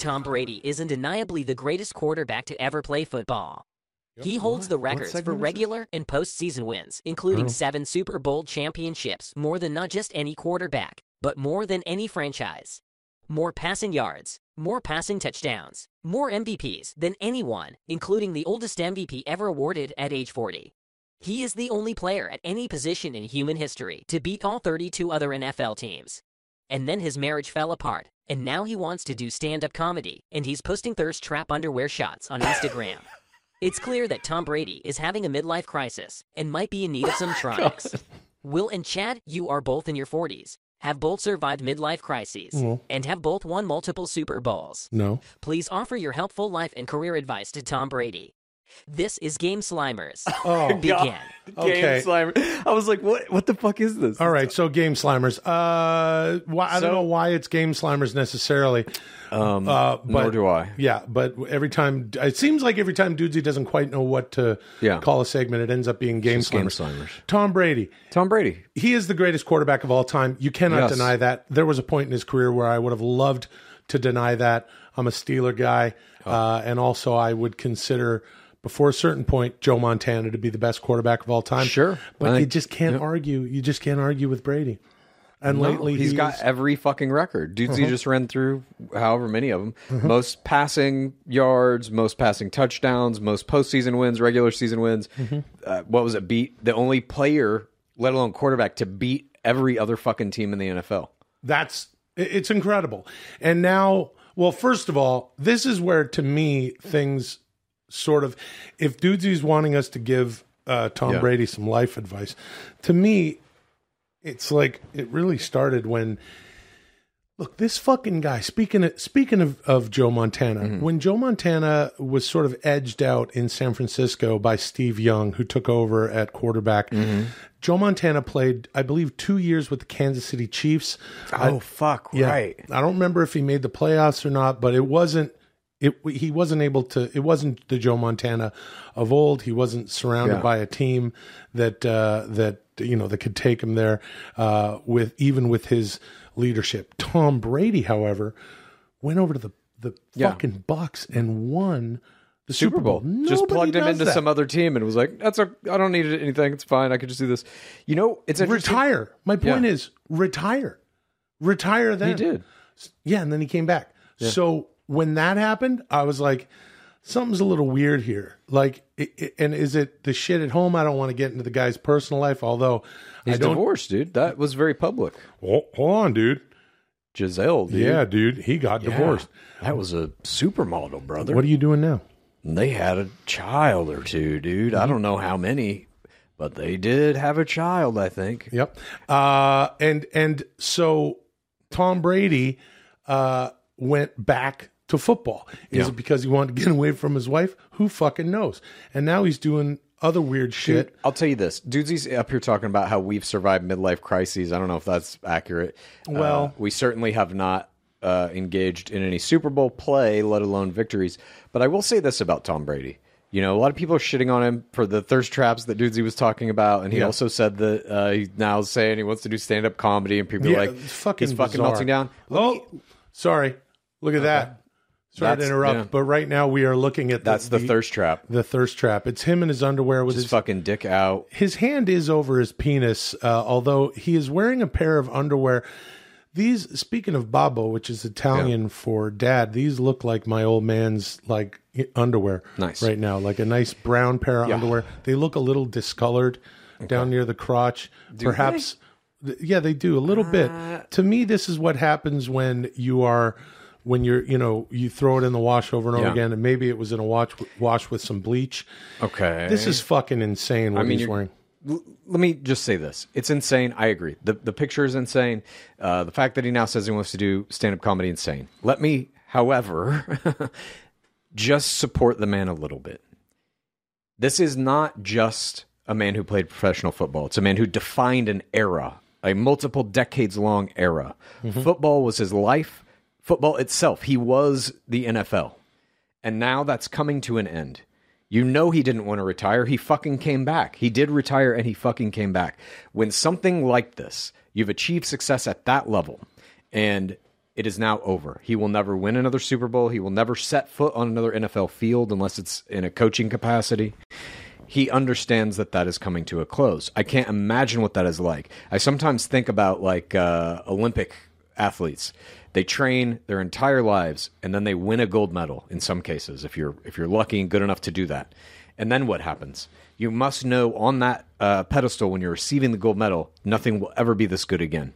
[SPEAKER 4] Tom Brady is undeniably the greatest quarterback to ever play football. He holds the records for
[SPEAKER 3] segment is this?
[SPEAKER 4] regular and postseason wins, including oh. seven Super Bowl championships, more than not just any quarterback, but more than any franchise. More passing yards, more passing touchdowns, more MVPs than anyone, including the oldest MVP ever awarded at age 40. He is the only player at any position in human history to beat all 32 other NFL teams. And then his marriage fell apart, and now he wants to do stand up comedy, and he's posting thirst trap underwear shots on Instagram. [LAUGHS] it's clear that Tom Brady is having a midlife crisis and might be in need of some [LAUGHS] oh tronics. Will and Chad, you are both in your 40s, have both survived midlife crises, mm-hmm. and have both won multiple Super Bowls.
[SPEAKER 2] no.
[SPEAKER 4] Please offer your helpful life and career advice to Tom Brady. This is Game Slimers. [LAUGHS]
[SPEAKER 2] Oh,
[SPEAKER 4] Begin.
[SPEAKER 2] Okay.
[SPEAKER 3] Game Slimer. I was like, what? What the fuck is this?
[SPEAKER 2] All right, so Game Slimers. Uh, why, I don't
[SPEAKER 3] So-
[SPEAKER 2] know why it's Game Slimers necessarily.
[SPEAKER 3] Um,
[SPEAKER 2] Uh, but,
[SPEAKER 3] nor do I.
[SPEAKER 2] Yeah, but every time it seems like every time Dudesy doesn't quite know what to
[SPEAKER 3] Yeah.
[SPEAKER 2] call a segment, it ends up being Game
[SPEAKER 3] just Game
[SPEAKER 2] Slimers.
[SPEAKER 3] Slimers.
[SPEAKER 2] Tom Brady.
[SPEAKER 3] Tom Brady.
[SPEAKER 2] he is the greatest quarterback of all time. You cannot
[SPEAKER 3] Yes.
[SPEAKER 2] deny that. There was a point in his career where I would have loved to deny that. I'm a Steeler guy,
[SPEAKER 3] Oh.
[SPEAKER 2] uh, and also I would consider before a certain point Joe Montana to be the best quarterback of all time.
[SPEAKER 3] Sure.
[SPEAKER 2] but
[SPEAKER 3] I
[SPEAKER 2] you just can't argue. You just can't argue with Brady. And lately,
[SPEAKER 3] he's got every fucking record. Dudes,
[SPEAKER 2] Uh-huh.
[SPEAKER 3] he just ran through however many of them. Most passing yards, most passing touchdowns, most postseason wins, regular season wins.
[SPEAKER 2] Mm-hmm.
[SPEAKER 3] Uh, what was it? Beat the only player, let alone quarterback, to beat every other fucking team in the NFL.
[SPEAKER 2] That's it's incredible. And now, well, first of all, this is where to me things sort of if Dudesy's wanting us to give uh, Tom
[SPEAKER 3] Yeah.
[SPEAKER 2] Brady some life advice, to me, it's like it really started when. Look, this fucking guy. Speaking of speaking of, of Joe Montana, when Joe Montana was sort of edged out in San Francisco by Steve Young, who took over at quarterback, Joe Montana played, I believe, two years with the Kansas City Chiefs.
[SPEAKER 3] Oh fuck!
[SPEAKER 2] Yeah.
[SPEAKER 3] Right.
[SPEAKER 2] I don't remember if he made the playoffs or not, but it wasn't. It he wasn't able to. It wasn't the Joe Montana of old. He wasn't surrounded
[SPEAKER 3] Yeah.
[SPEAKER 2] by a team that uh, that you know that could take him there uh, with even with his leadership. Tom Brady, however, went over to the the
[SPEAKER 3] Yeah.
[SPEAKER 2] fucking Bucks and won the Super,
[SPEAKER 3] Bowl. Just plugged him into
[SPEAKER 2] that.
[SPEAKER 3] some other team and was like, "That's a. I don't need anything. It's fine. I could just do this." You know, it's interesting.
[SPEAKER 2] retire. My point
[SPEAKER 3] Yeah.
[SPEAKER 2] is retire, retire. Then
[SPEAKER 3] He did.
[SPEAKER 2] Yeah, and then he came back. So when that happened, I was like, something's a little weird here. Like, it, it- and is it the shit at home? I don't want to get into the guy's personal life, although
[SPEAKER 3] He's
[SPEAKER 2] I don't.
[SPEAKER 3] divorced, dude. That was very public.
[SPEAKER 2] Hold, hold on, dude.
[SPEAKER 3] Gisele, dude.
[SPEAKER 2] Yeah, dude, he got
[SPEAKER 3] Yeah.
[SPEAKER 2] divorced.
[SPEAKER 3] That was a supermodel, brother.
[SPEAKER 2] What are you doing now?
[SPEAKER 3] They had a child or two, dude. I don't know how many, but they did have a child, I think.
[SPEAKER 2] Yep. Uh, and and so Tom Brady uh, went back to football. Is
[SPEAKER 3] Yeah.
[SPEAKER 2] it because he wanted to get [LAUGHS] away from his wife? Who fucking knows? And now he's doing other weird shit.
[SPEAKER 3] Dude, I'll tell you this. Dudesy's up here talking about how we've survived midlife crises. I don't know if that's accurate.
[SPEAKER 2] Well-
[SPEAKER 3] Uh, we certainly have not uh, engaged in any Super Bowl play, let alone victories. But I will say this about Tom Brady. You know, a lot of people are shitting on him for the thirst traps that Dudesy was talking about, and he
[SPEAKER 2] Yeah.
[SPEAKER 3] also said that uh, he's now saying he wants to do stand up comedy, and people
[SPEAKER 2] Yeah,
[SPEAKER 3] are like,
[SPEAKER 2] fucking
[SPEAKER 3] he's fucking
[SPEAKER 2] bizarre.
[SPEAKER 3] melting down.
[SPEAKER 2] Oh, sorry. Look at that. Sorry to interrupt,
[SPEAKER 3] yeah.
[SPEAKER 2] but right now we are looking at the,
[SPEAKER 3] That's the, thirst trap.
[SPEAKER 2] The thirst trap. It's him in his underwear with
[SPEAKER 3] Just
[SPEAKER 2] his
[SPEAKER 3] fucking dick out.
[SPEAKER 2] his hand is over his penis, uh, although he is wearing a pair of underwear. These, speaking of Babbo, which is Italian for dad, these look like my old man's like underwear.
[SPEAKER 3] Nice.
[SPEAKER 2] right now, like a nice brown pair of
[SPEAKER 3] Yeah.
[SPEAKER 2] underwear. They look a little discolored down near the crotch. Perhaps, th- yeah, they do a little
[SPEAKER 3] Uh,
[SPEAKER 2] bit. To me, this is what happens when you are. When you're, you know, you throw it in the wash over and over
[SPEAKER 3] Yeah.
[SPEAKER 2] again, and maybe it was in a wash wash with some bleach.
[SPEAKER 3] Okay.
[SPEAKER 2] This is fucking insane what
[SPEAKER 3] I mean,
[SPEAKER 2] he's wearing.
[SPEAKER 3] L- let me just say this: it's insane. I agree. the The picture is insane. Uh, the fact that he now says he wants to do stand up comedy, insane. Let me, however, [LAUGHS] just support the man a little bit. This is not just a man who played professional football. It's a man who defined an era, a multiple decades long era. Football was his life. Football itself. He was the NFL. And now that's coming to an end. You know he didn't want to retire. He fucking came back. He did retire and he fucking came back. When something like this, you've achieved success at that level and it is now over. He will never win another Super Bowl. He will never set foot on another NFL field unless it's in a coaching capacity. He understands that that is coming to a close. I can't imagine what that is like. I sometimes think about like uh, Olympic athletes. They train their entire lives and then they win a gold medal in some cases if you're if you're lucky and good enough to do that. And then what happens? You must know on that uh, pedestal when you're receiving the gold medal, nothing will ever be this good again.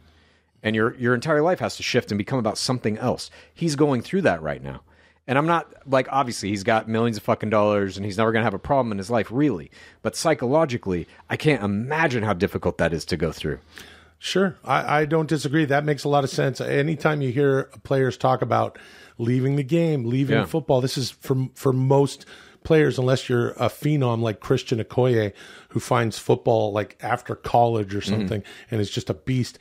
[SPEAKER 3] And your your entire life has to shift and become about something else. He's going through that right now. And I'm not like obviously he's got millions of fucking dollars and he's never going to have a problem in his life really, but psychologically, I can't imagine how difficult that is to go through.
[SPEAKER 2] Sure, I, I don't disagree. That makes a lot of sense. Anytime you hear players talk about leaving the game, leaving
[SPEAKER 3] Yeah.
[SPEAKER 2] football, this is for for most players, unless you're a phenom like Christian Okoye, who finds football like after college or mm-hmm. something and is just a beast.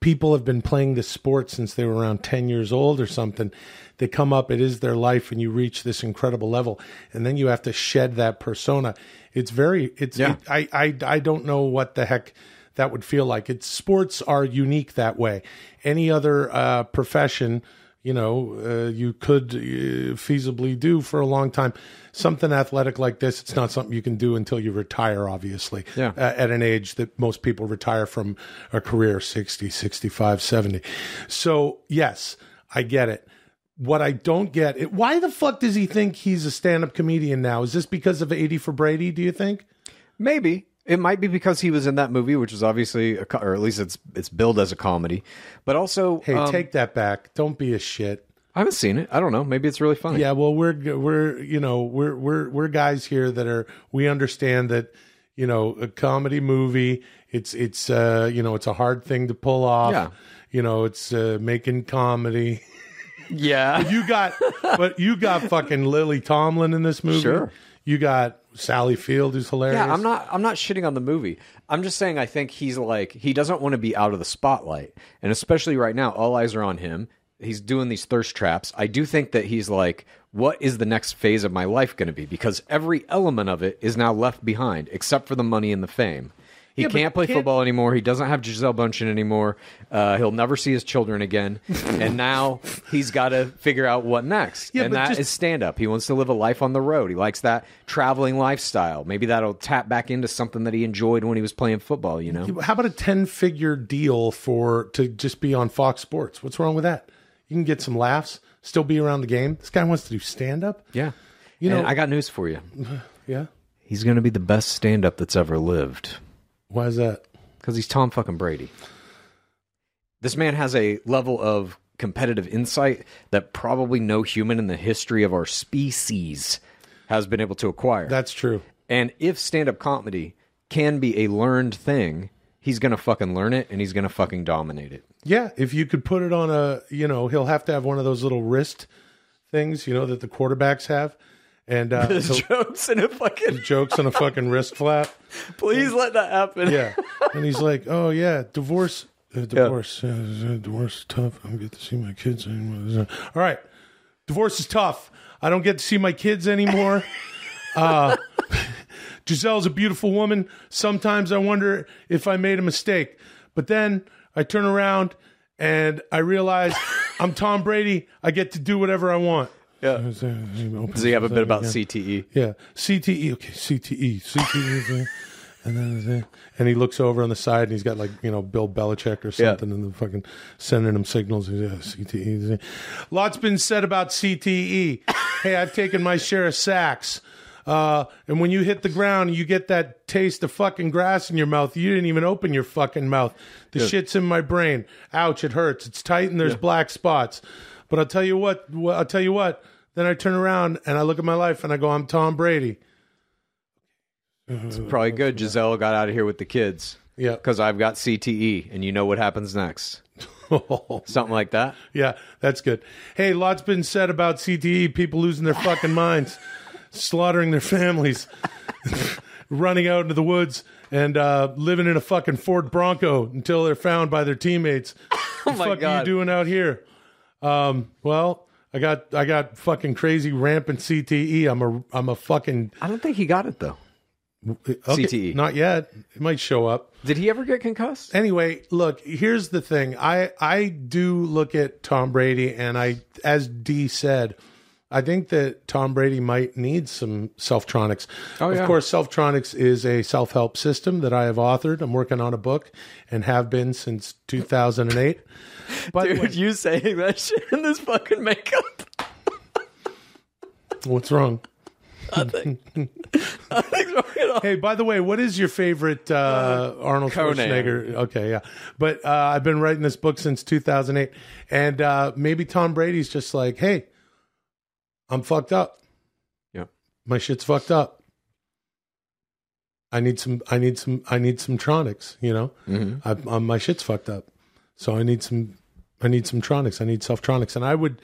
[SPEAKER 2] People have been playing this sport since they were around 10 years old or something. They come up, it is their life, and you reach this incredible level, and then you have to shed that persona. It's very, it's,
[SPEAKER 3] Yeah.
[SPEAKER 2] it- I, I, I don't know what the heck that would feel like. It's sports are unique that way. Any other uh, profession, you know, uh, you could uh, feasibly do for a long time. Something athletic like this, it's not something you can do until you retire, obviously.
[SPEAKER 3] Yeah.
[SPEAKER 2] Uh, at an age that most people retire from a career 60, 65, 70. So, yes, I get it. What I don't get, it, why the fuck does he think he's a stand up comedian now? Is this because of 80 for Brady, do you think?
[SPEAKER 3] Maybe it might be because he was in that movie, which is obviously, a, co- or at least it's it's billed as a comedy. But also,
[SPEAKER 2] Hey,
[SPEAKER 3] um,
[SPEAKER 2] take that back. Don't be a shit.
[SPEAKER 3] I haven't seen it. I don't know. Maybe it's really funny.
[SPEAKER 2] Yeah, well, we're we're you know we're we're we're guys here that are we understand that you know a comedy movie it's it's uh you know it's a hard thing to pull off.
[SPEAKER 3] Yeah.
[SPEAKER 2] You know it's uh, making comedy.
[SPEAKER 3] yeah. [LAUGHS]
[SPEAKER 2] You got but you got fucking Lily Tomlin in this movie.
[SPEAKER 3] Sure.
[SPEAKER 2] You got Sally Field, who's hilarious.
[SPEAKER 3] Yeah, I'm not. I'm not shitting on the movie. I'm just saying I think he's like he doesn't want to be out of the spotlight, and especially right now, all eyes are on him. He's doing these thirst traps. I do think that he's like, what is the next phase of my life going to be? Because every element of it is now left behind, except for the money and the fame. He
[SPEAKER 2] Yeah,
[SPEAKER 3] can't play
[SPEAKER 2] can't-
[SPEAKER 3] football anymore. He doesn't have Gisele Bundchen anymore. Uh, he'll never see his children again. [LAUGHS] and now he's got to figure out what next.
[SPEAKER 2] Yeah,
[SPEAKER 3] and that is
[SPEAKER 2] just-
[SPEAKER 3] stand up. He wants to live a life on the road. He likes that traveling lifestyle. Maybe that'll tap back into something that he enjoyed when he was playing football, you know?
[SPEAKER 2] How about a ten figure deal for to just be on Fox Sports? What's wrong with that? You can get some laughs, still be around the game. This guy wants to do stand up.
[SPEAKER 3] Yeah.
[SPEAKER 2] You
[SPEAKER 3] And
[SPEAKER 2] know-
[SPEAKER 3] I got news for you. [SIGHS]
[SPEAKER 2] Yeah.
[SPEAKER 3] He's going to be the best stand up that's ever lived
[SPEAKER 2] Why is that?
[SPEAKER 3] because he's Tom fucking Brady. This man has a level of competitive insight that probably no human in the history of our species has been able to acquire.
[SPEAKER 2] That's true.
[SPEAKER 3] And if stand up comedy can be a learned thing, he's going to fucking learn it and he's going to fucking dominate it.
[SPEAKER 2] Yeah, if you could put it on a, you know, he'll have to have one of those little wrist things, you know, that the quarterbacks have, and uh, he'll-
[SPEAKER 3] Jokes and a fucking.
[SPEAKER 2] jokes on a fucking wrist flap.
[SPEAKER 3] Please let that happen.
[SPEAKER 2] Yeah, and he's like, "Oh yeah, divorce, uh, divorce, yeah. uh, divorce is tough. I don't get to see my kids anymore." All right, divorce is tough. I don't get to see my kids anymore. [LAUGHS] Uh, [LAUGHS] Gisele's a beautiful woman. Sometimes I wonder if I made a mistake, but then I turn around and I realize I'm Tom Brady. I get to do whatever I want.
[SPEAKER 3] Yeah. Does he have a bit about E? CTE?
[SPEAKER 2] Yeah, CTE. Okay, CTE. CTE. and then and he looks over on the side and he's got like you know Bill Belichick or something and the fucking sending him signals. Yeah, CTE. Lots been said about CTE. hey, I've taken my share of sacks. Uh, and when you hit the ground, you get that taste of fucking grass in your mouth. You didn't even open your fucking mouth. The shit's in my brain. Ouch! It hurts. It's tight and there's black spots. But I'll tell you what. I'll tell you what. Then I turn around and I look at my life and I go, I'm Tom Brady.
[SPEAKER 3] It's probably good. Gisele got out of here with the kids.
[SPEAKER 2] Yeah.
[SPEAKER 3] Because I've got CTE, and you know what happens next. [LAUGHS] Something like that.
[SPEAKER 2] Yeah, that's good. Hey, lots been said about CTE, people losing their fucking minds, [LAUGHS] slaughtering their families, [LAUGHS] running out into the woods and uh, living in a fucking Ford Bronco until they're found by their teammates.
[SPEAKER 3] Oh
[SPEAKER 2] the
[SPEAKER 3] my
[SPEAKER 2] fuck are you doing out here? Um, well, I got I got fucking crazy rampant CTE. I'm a I'm a fucking
[SPEAKER 3] I don't think he got it though.
[SPEAKER 2] okay,
[SPEAKER 3] CTE.
[SPEAKER 2] Not yet. It might show up.
[SPEAKER 3] Did he ever get concussed?
[SPEAKER 2] anyway, look, here's the thing. I I do look at Tom Brady and I as D said, I think that Tom Brady might need some Selftronics.
[SPEAKER 3] Oh, yeah.
[SPEAKER 2] Of course, Selftronics is a self-help system that I have authored. I'm working on a book and have been since 2008. [LAUGHS] But
[SPEAKER 3] Dude, you saying that shit in this fucking makeup. [LAUGHS]
[SPEAKER 2] what's wrong?
[SPEAKER 3] Nothing's wrong at all.
[SPEAKER 2] Hey, by the way, what is your favorite uh, Arnold
[SPEAKER 3] Conan.
[SPEAKER 2] Schwarzenegger? Okay, yeah, but uh, I've been writing this book since 2008, and uh, maybe Tom Brady's just like, "Hey, I'm fucked up.
[SPEAKER 3] Yep.
[SPEAKER 2] My shit's fucked up. I need some. I need some. I need some tronics. You know,
[SPEAKER 3] Mm-hmm.
[SPEAKER 2] I, um, my shit's fucked up, so I need some. I need some tronics. I need self-tronics, and I would."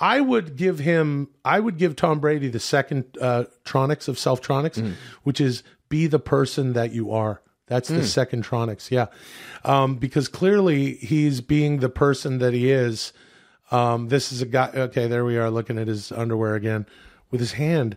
[SPEAKER 2] I would give him. I would give Tom Brady the second uh, tronics of self-tronics,
[SPEAKER 3] Mm.
[SPEAKER 2] which is be the person that you are. That's the second tronics, yeah, um, because clearly he's being the person that he is. Um, this is a guy. Okay, there we are, looking at his underwear again, with his hand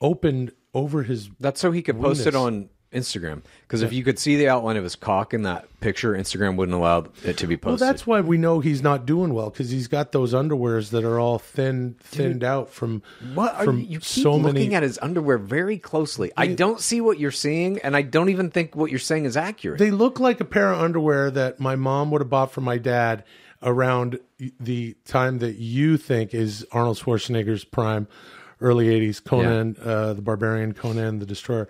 [SPEAKER 2] opened over his.
[SPEAKER 3] That's so he could post it on Instagram. Because if you could see the outline of his cock in that picture, Instagram wouldn't allow it to be posted.
[SPEAKER 2] Well, that's why we know he's not doing well because he's got those underwears that are all thin, thinned out from
[SPEAKER 3] What are
[SPEAKER 2] from
[SPEAKER 3] you, you keep
[SPEAKER 2] so
[SPEAKER 3] looking
[SPEAKER 2] many.
[SPEAKER 3] at his underwear very closely. I don't see what you're seeing, and I don't even think what you're saying is accurate.
[SPEAKER 2] They look like a pair of underwear that my mom would have bought for my dad around the time that you think is Arnold Schwarzenegger's prime, early 80s, Conan, uh, the Barbarian, Conan the Destroyer.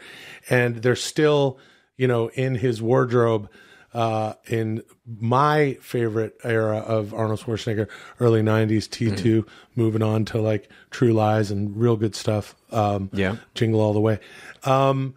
[SPEAKER 2] And they're still, you know, in his wardrobe. Uh, in my favorite era of Arnold Schwarzenegger, early 90s, T2, moving on to like True Lies and real good stuff. Um,
[SPEAKER 3] Yeah.
[SPEAKER 2] Jingle All the Way. Um,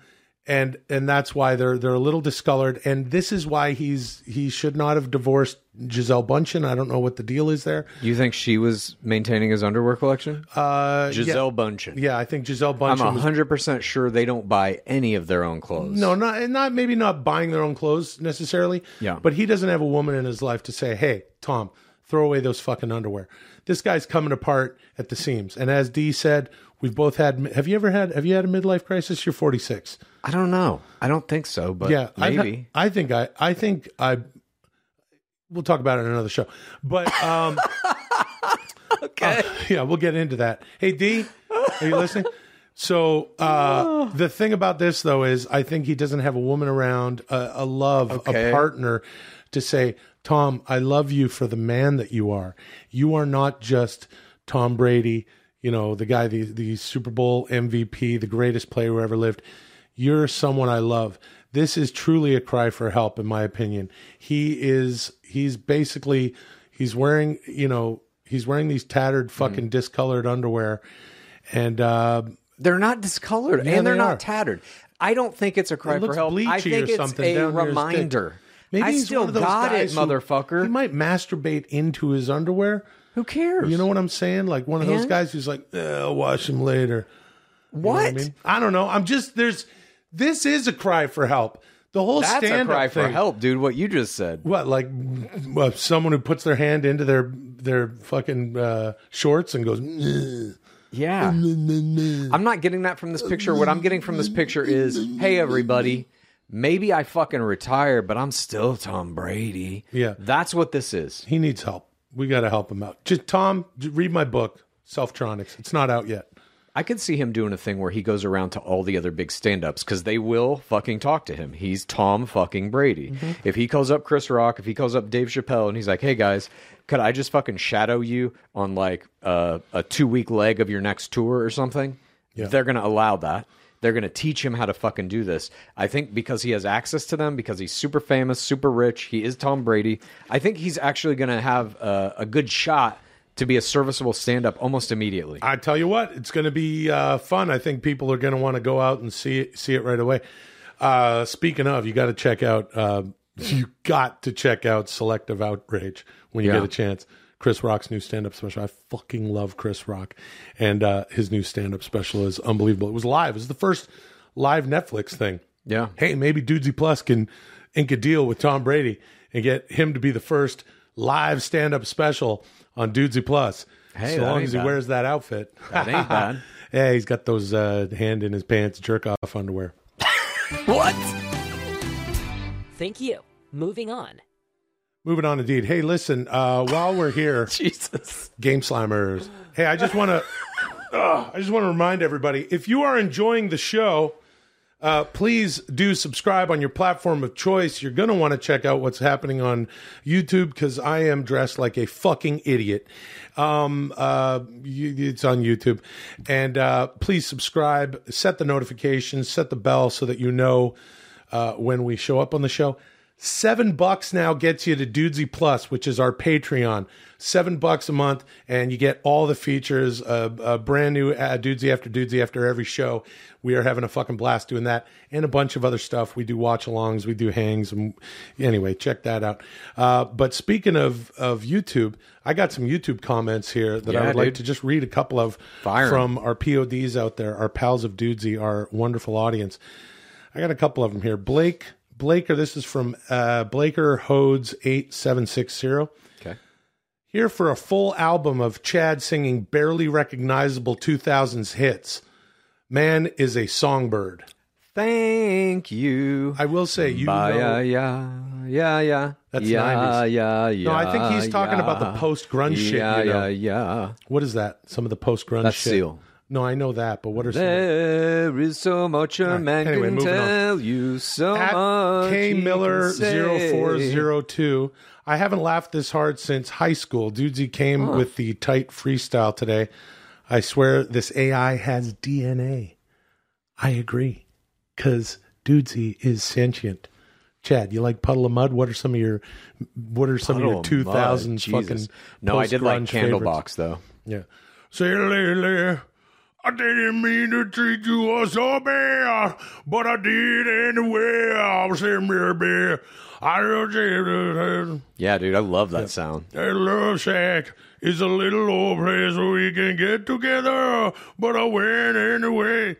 [SPEAKER 2] and and that's why they're they're a little discolored. And this is why he's he should not have divorced Gisele Bundchen. I don't know what the deal is there.
[SPEAKER 3] You think she was maintaining his underwear collection?
[SPEAKER 2] Uh,
[SPEAKER 3] Gisele
[SPEAKER 2] yeah,
[SPEAKER 3] Bundchen.
[SPEAKER 2] yeah, I think Gisele Buncheon.
[SPEAKER 3] I'm
[SPEAKER 2] Bundchen.
[SPEAKER 3] hundred percent sure they don't buy any of their own clothes.
[SPEAKER 2] no, not not maybe not buying their own clothes necessarily.
[SPEAKER 3] Yeah.
[SPEAKER 2] but he doesn't have a woman in his life to say, "Hey, Tom, throw away those fucking underwear." This guy's coming apart at the seams. And as Dee said, we've both had. Have you ever had? Have you had a midlife crisis? You're 46.
[SPEAKER 3] I don't know. I don't think so, but
[SPEAKER 2] yeah,
[SPEAKER 3] maybe.
[SPEAKER 2] had- I think I. I think I. We'll talk about it in another show, but um, [LAUGHS] okay, yeah, we'll get into that. Hey, D, are you listening? So uh, the thing about this though is, I think he doesn't have a woman around, a, a love,
[SPEAKER 3] Okay.
[SPEAKER 2] a partner to say, Tom, I love you for the man that you are. You are not just Tom Brady, you know, the guy, the the Super Bowl MVP, the greatest player who ever lived. You're someone I love. This is truly a cry for help, in my opinion. He is. He's basically. He's wearing. You know. He's wearing these tattered, fucking discolored underwear, and uh,
[SPEAKER 3] They're not discolored
[SPEAKER 2] Yeah,
[SPEAKER 3] and they're
[SPEAKER 2] they
[SPEAKER 3] not tattered. I don't think it's a cry
[SPEAKER 2] It
[SPEAKER 3] for
[SPEAKER 2] looks
[SPEAKER 3] help. I think
[SPEAKER 2] or
[SPEAKER 3] it's
[SPEAKER 2] something
[SPEAKER 3] a
[SPEAKER 2] down near his dick.
[SPEAKER 3] reminder.
[SPEAKER 2] maybe
[SPEAKER 3] I
[SPEAKER 2] he's
[SPEAKER 3] still
[SPEAKER 2] one of those
[SPEAKER 3] got it,
[SPEAKER 2] guys who-
[SPEAKER 3] motherfucker.
[SPEAKER 2] He might masturbate into his underwear.
[SPEAKER 3] Who cares?
[SPEAKER 2] You know what I'm saying? Like one of those
[SPEAKER 3] And?
[SPEAKER 2] guys who's like, eh, "I'll wash him later." You know
[SPEAKER 3] what?
[SPEAKER 2] I mean? I don't know. I'm just there's. This is a cry for help. The whole
[SPEAKER 3] That's a
[SPEAKER 2] stand
[SPEAKER 3] cry
[SPEAKER 2] up
[SPEAKER 3] for
[SPEAKER 2] thing.
[SPEAKER 3] help, dude. What you just said.
[SPEAKER 2] What like well, someone who puts their hand into their their fucking uh, shorts and goes. "Ugh."
[SPEAKER 3] Yeah. I'm not getting that from this picture. What I'm getting from this picture is, hey everybody, maybe I fucking retire, but I'm still Tom Brady.
[SPEAKER 2] Yeah.
[SPEAKER 3] That's what this is.
[SPEAKER 2] He needs help. We got to help him out. Just Tom, read my book, Selftronics. It's not out yet.
[SPEAKER 3] I could see him doing a thing where he goes around to all the other big stand-ups because they will fucking talk to him. He's Tom fucking Brady. If he calls up Chris Rock, if he calls up Dave Chappelle, and he's like, "Hey guys, could I just fucking shadow you on like uh, a two-week leg of your next tour or something?" They're gonna allow that. They're gonna teach him how to fucking do this. I think because he has access to them, because he's super famous, super rich. He is Tom Brady. I think he's actually gonna have uh, a good shot to be a serviceable stand-up almost immediately.
[SPEAKER 2] I tell you what, it's going to be uh, fun. I think people are going to want to go out and see it, see it right away. Uh, speaking of, you got to check out. Uh, [LAUGHS] you got to check out Selective Outrage when you
[SPEAKER 3] Yeah.
[SPEAKER 2] get a chance. Chris Rock's new stand-up special. I fucking love Chris Rock, and uh, his new stand-up special is unbelievable. It was live. It was the first live Netflix thing.
[SPEAKER 3] Yeah.
[SPEAKER 2] Hey, maybe Dudesy Plus can ink a deal with Tom Brady and get him to be the first live stand-up special on Dudesy Plus.
[SPEAKER 3] Hey,
[SPEAKER 2] so
[SPEAKER 3] that
[SPEAKER 2] long
[SPEAKER 3] ain't
[SPEAKER 2] as he
[SPEAKER 3] bad.
[SPEAKER 2] wears that outfit.
[SPEAKER 3] That ain't bad. [LAUGHS]
[SPEAKER 2] yeah, he's got those uh, hand in his pants jerk off underwear. [LAUGHS] What?
[SPEAKER 4] Thank you. Moving on.
[SPEAKER 2] Moving on, indeed. Hey, listen. Uh, while we're here, [LAUGHS]
[SPEAKER 3] Jesus.
[SPEAKER 2] Game Slimers. Hey, I just want to, I just want to remind everybody: if you are enjoying the show, uh, please do subscribe on your platform of choice. You're going to want to check out what's happening on YouTube because I am dressed like a fucking idiot. Um, uh, it's on YouTube, and uh, please subscribe, set the notifications, set the bell so that you know uh, when we show up on the show. Seven bucks now gets you to Dudesy Plus, which is our Patreon. Seven bucks a month, and you get all the features. Uh, a brand new uh, Dudesy after Dudesy after every show. We are having a fucking blast doing that, and a bunch of other stuff. We do watch alongs, we do hangs, and anyway, check that out. Uh, but speaking of of YouTube, I got some YouTube comments here that I
[SPEAKER 3] Yeah,
[SPEAKER 2] would like to just read a couple of
[SPEAKER 3] Fire
[SPEAKER 2] from our PODs out there, our pals of Dudesy, our wonderful audience. I got a couple of them here. Blake Blaker, this is from uh, Blaker Hodes eight seven six zero.
[SPEAKER 3] Okay.
[SPEAKER 2] Here for a full album of Chad singing barely recognizable 2000s hits. Man is a songbird.
[SPEAKER 3] Thank you.
[SPEAKER 2] I will say, you
[SPEAKER 3] Bye,
[SPEAKER 2] know,
[SPEAKER 3] yeah, yeah, yeah, yeah.
[SPEAKER 2] That's
[SPEAKER 3] yeah,
[SPEAKER 2] 90s.
[SPEAKER 3] yeah, yeah.
[SPEAKER 2] No, I think he's talking about the post-grunge shit,
[SPEAKER 3] Yeah,
[SPEAKER 2] you know.
[SPEAKER 3] yeah, yeah.
[SPEAKER 2] what is that? Some of the post grunge
[SPEAKER 3] That's
[SPEAKER 2] shit.
[SPEAKER 3] Seal.
[SPEAKER 2] No, I know that, but what are some?
[SPEAKER 3] There is so much a man
[SPEAKER 2] anyway,
[SPEAKER 3] can
[SPEAKER 2] moving on.
[SPEAKER 3] tell you. So
[SPEAKER 2] At
[SPEAKER 3] much
[SPEAKER 2] K Miller
[SPEAKER 3] can
[SPEAKER 2] 0402. I haven't laughed this hard since high school. Dudesy came with the tight freestyle today. I swear this AI has DNA. I agree. Cause Dudesy is sentient. Chad, you like Puddle of Mudd? What are some of your what are some
[SPEAKER 3] Puddle
[SPEAKER 2] of your 2000s
[SPEAKER 3] Jesus.
[SPEAKER 2] fucking
[SPEAKER 3] No, I did like
[SPEAKER 2] post-grunge favorites?
[SPEAKER 3] Candlebox though.
[SPEAKER 2] Yeah. Say, I didn't mean to treat you so bad, but I did anyway. I was in baby. I don't
[SPEAKER 3] Yeah, dude, I love that sound.
[SPEAKER 2] That love shack is a little old place where we can get together, but I went anyway.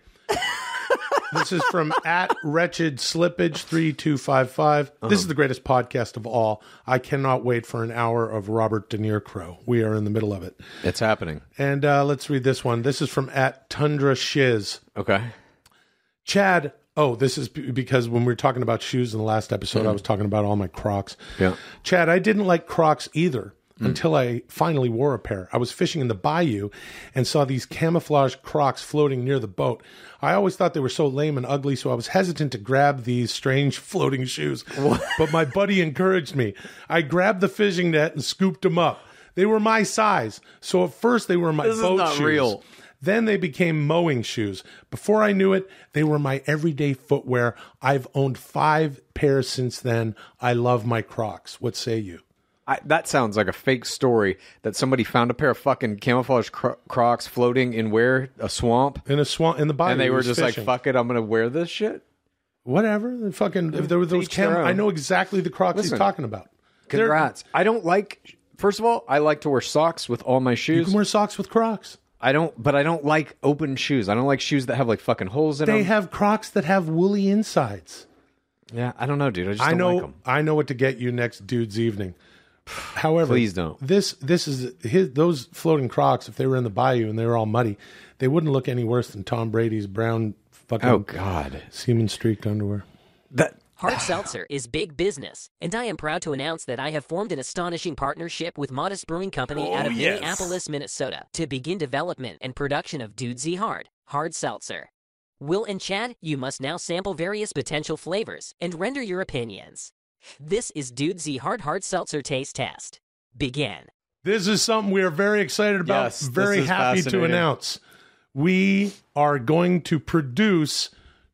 [SPEAKER 2] This is from at wretched slippage three two five five. This is the greatest podcast of all. I cannot wait for an hour of Robert De NirCrow. We are in the middle of it.
[SPEAKER 3] It's happening.
[SPEAKER 2] And uh, let's read this one. This is from at Tundra Shiz.
[SPEAKER 3] Okay.
[SPEAKER 2] Chad. Oh, this is b- because when we were talking about shoes in the last episode, I was talking about all my Crocs.
[SPEAKER 3] Yeah.
[SPEAKER 2] Chad, I didn't like Crocs either Mm. until I finally wore a pair. I was fishing in the bayou and saw these camouflage Crocs floating near the boat. I always thought they were so lame and ugly, so I was hesitant to grab these strange [LAUGHS] floating shoes. but my buddy encouraged me. I grabbed the fishing net and scooped them up. They were my size, so at first they were my
[SPEAKER 3] This is
[SPEAKER 2] boat
[SPEAKER 3] not
[SPEAKER 2] shoes.
[SPEAKER 3] real.
[SPEAKER 2] Then they became mowing shoes. Before I knew it, they were my everyday footwear. I've owned five pairs since then. I love my Crocs. What say you?
[SPEAKER 3] I, that sounds like a fake story that somebody found a pair of fucking camouflage cro- Crocs floating in where a swamp,
[SPEAKER 2] In a swamp in the bayou,
[SPEAKER 3] and they were just
[SPEAKER 2] fishing.
[SPEAKER 3] like, "Fuck it, I'm gonna wear this shit."
[SPEAKER 2] whatever. The fucking if there were those cam- I know exactly the Crocs
[SPEAKER 3] Listen,
[SPEAKER 2] he's talking about. They're-
[SPEAKER 3] Congrats. I don't like. First of all, I like to wear socks with all my shoes.
[SPEAKER 2] You can wear socks with Crocs.
[SPEAKER 3] I don't, but I don't like open shoes. I don't like shoes that have like fucking holes in
[SPEAKER 2] They
[SPEAKER 3] them.
[SPEAKER 2] They have Crocs that have woolly insides.
[SPEAKER 3] yeah, I don't know, dude. I just
[SPEAKER 2] I
[SPEAKER 3] don't
[SPEAKER 2] know.
[SPEAKER 3] like them.
[SPEAKER 2] I know what to get you next dude's evening. However,
[SPEAKER 3] Please don't.
[SPEAKER 2] This this is his those floating Crocs. If they were in the bayou and they were all muddy, they wouldn't look any worse than Tom Brady's brown fucking
[SPEAKER 3] Oh God,
[SPEAKER 2] semen streaked underwear.
[SPEAKER 3] that
[SPEAKER 4] Hard seltzer is big business, and I am proud to announce that I have formed an astonishing partnership with Modest Brewing Company oh, out of Minneapolis, Minnesota, to begin development and production of Dudesy Hard Hard Seltzer. Will and Chad, you must now sample various potential flavors and render your opinions. This is Dudesy Hard Hard Seltzer Taste Test. Begin.
[SPEAKER 2] This is something we are very excited about.
[SPEAKER 3] Yes,
[SPEAKER 2] very happy to announce. We are going to produce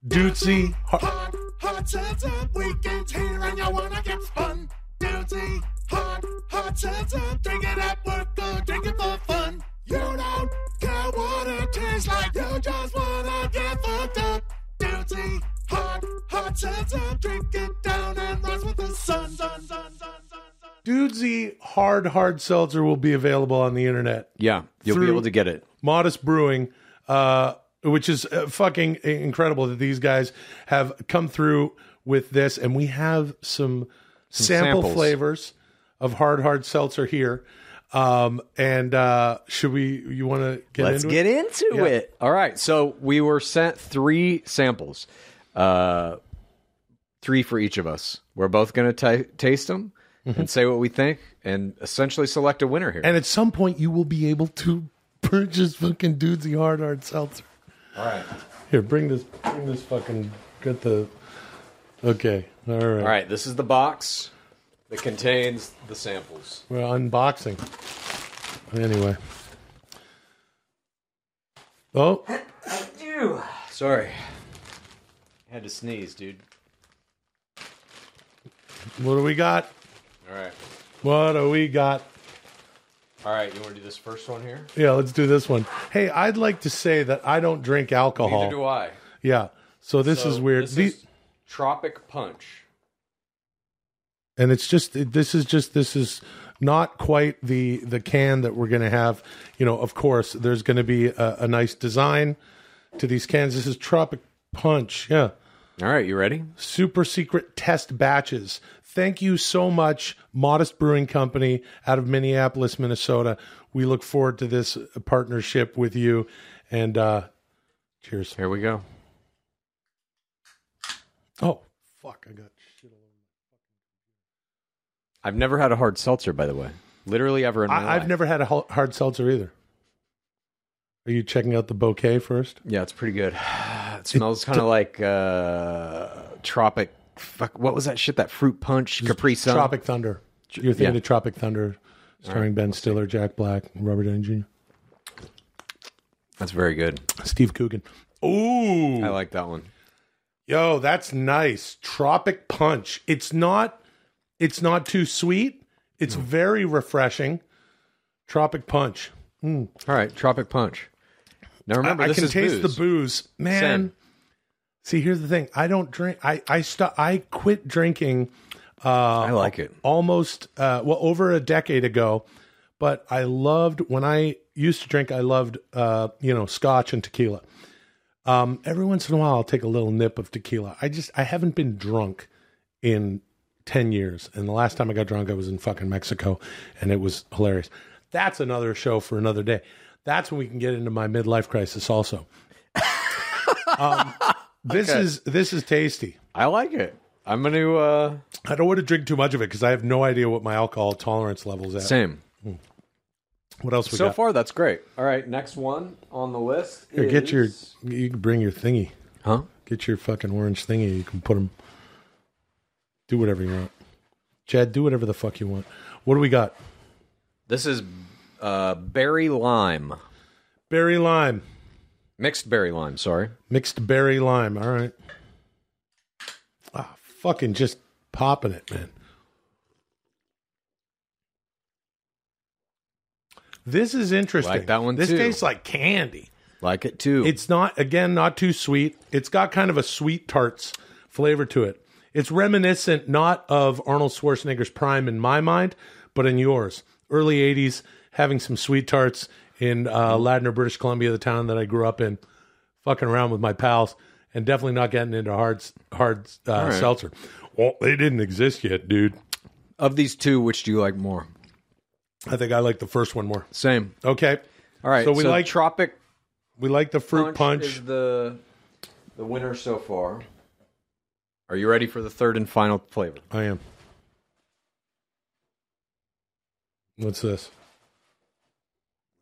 [SPEAKER 2] Dootsy. Hard-
[SPEAKER 7] Hot seltzer, weekends here and you wanna get fun. Duty, hot, hot seltzer, drink it at work or drink it for fun. You don't care what it tastes like, you just wanna get fucked up. Duty, hot, hot drink it down and rise with the sun, sun, sun, sun, sun, sun.
[SPEAKER 2] Hard Hard Seltzer will be available on the internet.
[SPEAKER 3] yeah, you'll be able to get it.
[SPEAKER 2] Modest Brewing, uh, which is uh, fucking incredible that these guys have come through with this, and we have some, sample
[SPEAKER 3] samples.
[SPEAKER 2] flavors of hard hard seltzer here. Um, and uh, should we? You want to get
[SPEAKER 3] Let's
[SPEAKER 2] into
[SPEAKER 3] get
[SPEAKER 2] it?
[SPEAKER 3] into
[SPEAKER 2] Yeah.
[SPEAKER 3] it. All right. So we were sent three samples, uh, three for each of us. We're both going to taste them and mm-hmm. say what we think, and essentially select a winner here.
[SPEAKER 2] And at some point, you will be able to [LAUGHS] purchase fucking Dudesy Hard Hard Seltzer.
[SPEAKER 3] All right.
[SPEAKER 2] Here, bring this. Bring this fucking. Get the. Okay. All right.
[SPEAKER 3] All right. This is the box that contains the samples.
[SPEAKER 2] We're unboxing. Anyway. Oh,
[SPEAKER 3] Sorry. Had to sneeze, dude.
[SPEAKER 2] What do we got?
[SPEAKER 3] All right.
[SPEAKER 2] What do we got?
[SPEAKER 3] All right. You want to do this first one here?
[SPEAKER 2] Yeah, let's do this one. Hey, I'd like to say that I don't drink alcohol.
[SPEAKER 3] Neither do I.
[SPEAKER 2] Yeah. So this
[SPEAKER 3] So
[SPEAKER 2] is weird.
[SPEAKER 3] This
[SPEAKER 2] The-
[SPEAKER 3] is Tropic Punch.
[SPEAKER 2] and it's just this is just this is not quite the the can that we're going to have. You know, of course, there's going to be a, a nice design to these cans. This is Tropic Punch. Yeah.
[SPEAKER 3] All right. You ready?
[SPEAKER 2] super secret test batches. Thank you so much, Modest Brewing Company out of Minneapolis, Minnesota. We look forward to this partnership with you. And uh, cheers.
[SPEAKER 3] Here we go.
[SPEAKER 2] Oh, fuck. I got shit all
[SPEAKER 3] I've never had a hard seltzer, by the way. Literally ever in my
[SPEAKER 2] I,
[SPEAKER 3] life.
[SPEAKER 2] I've never had a hard seltzer either. Are you checking out the bouquet first?
[SPEAKER 3] Yeah, it's pretty good. It smells kind of like uh, tropic. Fuck, what was that shit? That fruit punch, Capri Sun.
[SPEAKER 2] Tropic Thunder. You're thinking
[SPEAKER 3] yeah.
[SPEAKER 2] of Tropic Thunder, starring Ben Stiller, Jack Black, and Robert Downey Jr.
[SPEAKER 3] That's very good.
[SPEAKER 2] Steve Coogan. Ooh.
[SPEAKER 3] I like that one.
[SPEAKER 2] Yo, that's nice. Tropic punch. It's not it's not too sweet. It's very refreshing. Tropic punch.
[SPEAKER 3] All right, Tropic Punch. Now remember,
[SPEAKER 2] I, I can taste
[SPEAKER 3] booze.
[SPEAKER 2] the booze, man.
[SPEAKER 3] Same.
[SPEAKER 2] See, here's the thing. I don't drink. I I st- I quit drinking. Uh,
[SPEAKER 3] I like it.
[SPEAKER 2] almost uh, well over a decade ago, but I loved when I used to drink. I loved uh, you know scotch and tequila. Um, every once in a while, I'll take a little nip of tequila. I just I haven't been drunk in ten years, and the last time I got drunk, I was in fucking Mexico, and it was hilarious. That's another show for another day. That's when we can get into my midlife crisis. Also, [LAUGHS] um, this
[SPEAKER 3] Okay.
[SPEAKER 2] is this is tasty.
[SPEAKER 3] I like it. I'm gonna uh
[SPEAKER 2] I don't want to drink too much of it because I have no idea what my alcohol tolerance level is at.
[SPEAKER 3] same.
[SPEAKER 2] What else we got?
[SPEAKER 3] So
[SPEAKER 2] got?
[SPEAKER 3] far, that's great. All right, next one on the list.
[SPEAKER 2] Here, get your. You can bring your thingy.
[SPEAKER 3] huh?
[SPEAKER 2] Get your fucking orange thingy. You can put them. Do whatever you want. Chad, do whatever the fuck you want. What do we got?
[SPEAKER 3] This is uh berry lime,
[SPEAKER 2] Berry lime.
[SPEAKER 3] mixed berry lime. Sorry.
[SPEAKER 2] Mixed berry lime. All right. Ah, fucking just popping it, man. This is interesting.
[SPEAKER 3] Like that one
[SPEAKER 2] This
[SPEAKER 3] too.
[SPEAKER 2] tastes like candy.
[SPEAKER 3] Like it too.
[SPEAKER 2] It's not again not too sweet. It's got kind of a sweet tarts flavor to it. It's reminiscent not of Arnold Schwarzenegger's prime in my mind, but in yours. Early '80s, having some sweet tarts in uh, Ladner, British Columbia, the town that I grew up in, fucking around with my pals, and definitely not getting into hard hard uh,
[SPEAKER 3] right.
[SPEAKER 2] seltzer. Well, they didn't exist yet, dude.
[SPEAKER 3] of these two, which do you like more?
[SPEAKER 2] I think I like the first one more.
[SPEAKER 3] Same.
[SPEAKER 2] Okay,
[SPEAKER 3] All right.
[SPEAKER 2] So we like
[SPEAKER 3] tropic
[SPEAKER 2] we like the fruit punch.
[SPEAKER 3] is the the winner so far. Are you ready for the third and final flavor?
[SPEAKER 2] I am. What's this?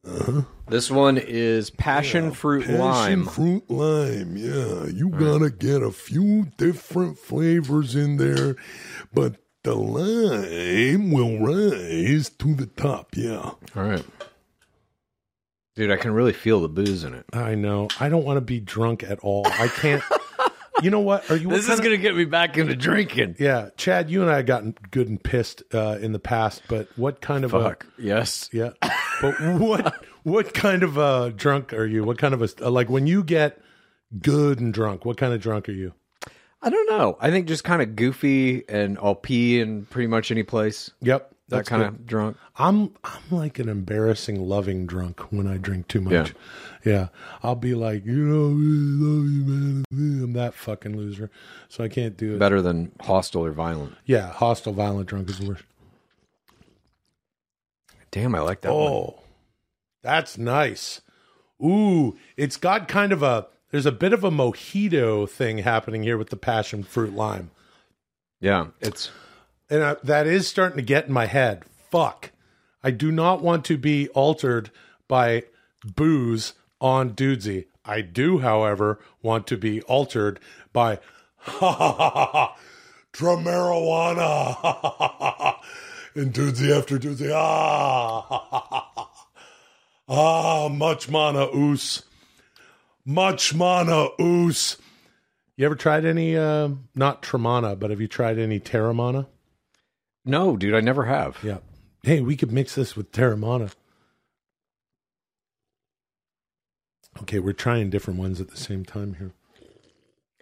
[SPEAKER 2] Uh-huh.
[SPEAKER 3] This one is passion fruit lime.
[SPEAKER 7] Passion fruit lime. Yeah, you gotta get a few different flavors in there, but the lime will rise to the top. Yeah.
[SPEAKER 3] All right. Dude, I can really feel the booze in it.
[SPEAKER 2] I know. I don't want to be drunk at all. I can't. You know what? Are you?
[SPEAKER 3] This is going to get me back into drinking.
[SPEAKER 2] Yeah, Chad. You and I have gotten good and pissed uh, in the past, but what kind of a
[SPEAKER 3] Fuck. Yes.
[SPEAKER 2] yeah? But what what kind of a drunk are you? What kind of a like when you get good and drunk? What kind of drunk are you?
[SPEAKER 3] I don't know. I think just kind of goofy and I'll pee in pretty much any place.
[SPEAKER 2] Yep,
[SPEAKER 3] That kind of drunk.
[SPEAKER 2] I'm I'm like an embarrassing loving drunk when I drink too much. Yeah. yeah. I'll be like, you know, I love you, man. I'm that fucking loser, so I can't do it.
[SPEAKER 3] Better than hostile or violent.
[SPEAKER 2] Yeah, hostile, violent drunk is the worst.
[SPEAKER 3] Damn, I like that one.
[SPEAKER 2] Oh, that's nice. Ooh, it's got kind of a. There's a bit of a mojito thing happening here with the passion fruit lime,
[SPEAKER 3] Yeah, it's
[SPEAKER 2] and I, that is starting to get in my head. Fuck, I do not want to be altered by booze on dudesy. I do, however, want to be altered by ha ha ha ha ha ha, ha, ha, ha, and dudesy after dudesy ah ha, ha, ha. ah much mana oos much mana oos. You ever tried any uh, not Tremana, but have you tried any Teremana?
[SPEAKER 3] No, dude. I never have.
[SPEAKER 2] Yeah. Hey, we could mix this with Teremana. Okay, we're trying different ones at the same time here.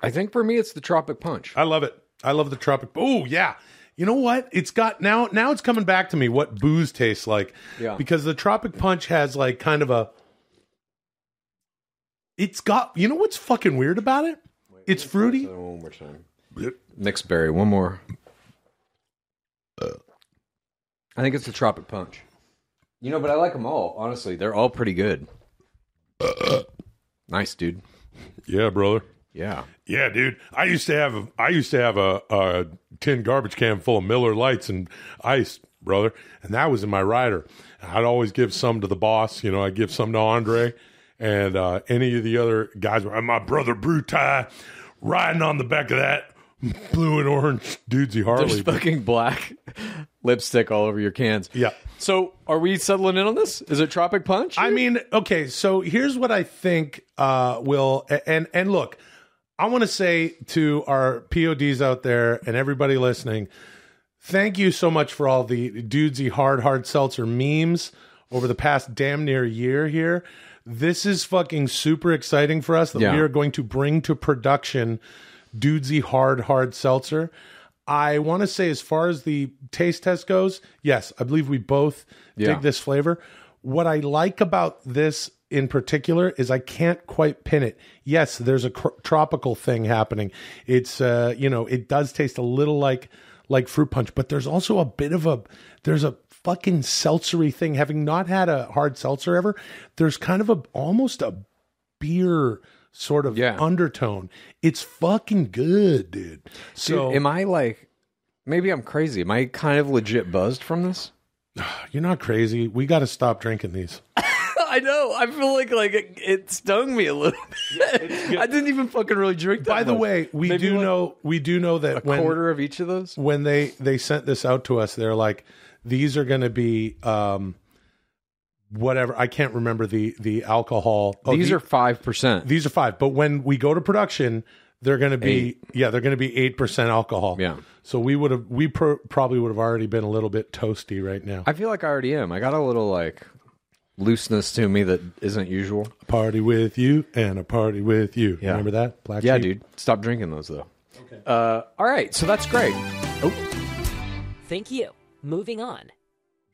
[SPEAKER 3] I think for me, it's the Tropic Punch.
[SPEAKER 2] I love it. I love the tropic. Oh yeah. You know what? It's got now. Now it's coming back to me. What booze tastes like?
[SPEAKER 3] Yeah.
[SPEAKER 2] Because the tropic punch has like kind of a. It's got. You know what's fucking weird about it? It's fruity.
[SPEAKER 3] One more time. Mixed berry. One more. I think it's the Tropic Punch. You know, but I like them all. Honestly, they're all pretty good. [CLEARS THROAT] nice, dude.
[SPEAKER 2] Yeah, brother.
[SPEAKER 3] Yeah.
[SPEAKER 2] Yeah, dude. I used to have a I used to have a, a tin garbage can full of Miller Lights and ice, brother, and that was in my rider. I'd always give some to the boss. You know, I'd give some to Andre and uh, any of the other guys. My brother Brutai riding on the back of that blue and orange dudesy Harley.
[SPEAKER 3] There's fucking black [LAUGHS] lipstick all over your cans.
[SPEAKER 2] Yeah.
[SPEAKER 3] So, are we settling in on this? Is it Tropic Punch?
[SPEAKER 2] I mean, okay, so here's what I think uh will and and look, I want to say to our PODs out there and everybody listening, thank you so much for all the dudesy hard hard seltzer memes over the past damn near year here. This is fucking super exciting for us that
[SPEAKER 3] Yeah.
[SPEAKER 2] we are going to bring to production Dudesy Hard Hard Seltzer. I want to say, as far as the taste test goes, yes, I believe we both
[SPEAKER 3] Yeah.
[SPEAKER 2] dig this flavor. What I like about this in particular is I can't quite pin it. Yes, there's a cr- tropical thing happening. It's uh, you know, it does taste a little like like fruit punch, but there's also a bit of a there's a fucking seltzery thing. Having not had a hard seltzer ever, there's kind of a almost a beer sort of
[SPEAKER 3] Yeah.
[SPEAKER 2] undertone. It's fucking good, dude. So
[SPEAKER 3] Dude, am I like? Maybe I'm crazy. Am I kind of legit buzzed from this? [SIGHS]
[SPEAKER 2] you're not crazy. We got to stop drinking these. [LAUGHS]
[SPEAKER 3] I know. I feel like like it, it stung me a little bit. [LAUGHS] I didn't even fucking really drink. That
[SPEAKER 2] By the way, we
[SPEAKER 3] Maybe
[SPEAKER 2] do
[SPEAKER 3] like
[SPEAKER 2] know we do know that
[SPEAKER 3] a
[SPEAKER 2] when
[SPEAKER 3] quarter of each of those.
[SPEAKER 2] when they they sent this out to us, they're like, these are going to be um, whatever. I can't remember the the alcohol. Oh,
[SPEAKER 3] These
[SPEAKER 2] the-
[SPEAKER 3] are five percent.
[SPEAKER 2] these are five. But when we go to production, they're going to be yeah, they're going to be eight percent alcohol.
[SPEAKER 3] Yeah.
[SPEAKER 2] So we would have we pro- probably would have already been a little bit toasty right now.
[SPEAKER 3] I feel like I already am. I got a little like looseness to me that isn't usual.
[SPEAKER 2] A party with you and a party with you.
[SPEAKER 3] Yeah.
[SPEAKER 2] Remember that? Black
[SPEAKER 3] Yeah,
[SPEAKER 2] Sheep?
[SPEAKER 3] dude. Stop drinking those though. Okay. Uh, all right, so that's great.
[SPEAKER 4] Thank you. Moving on.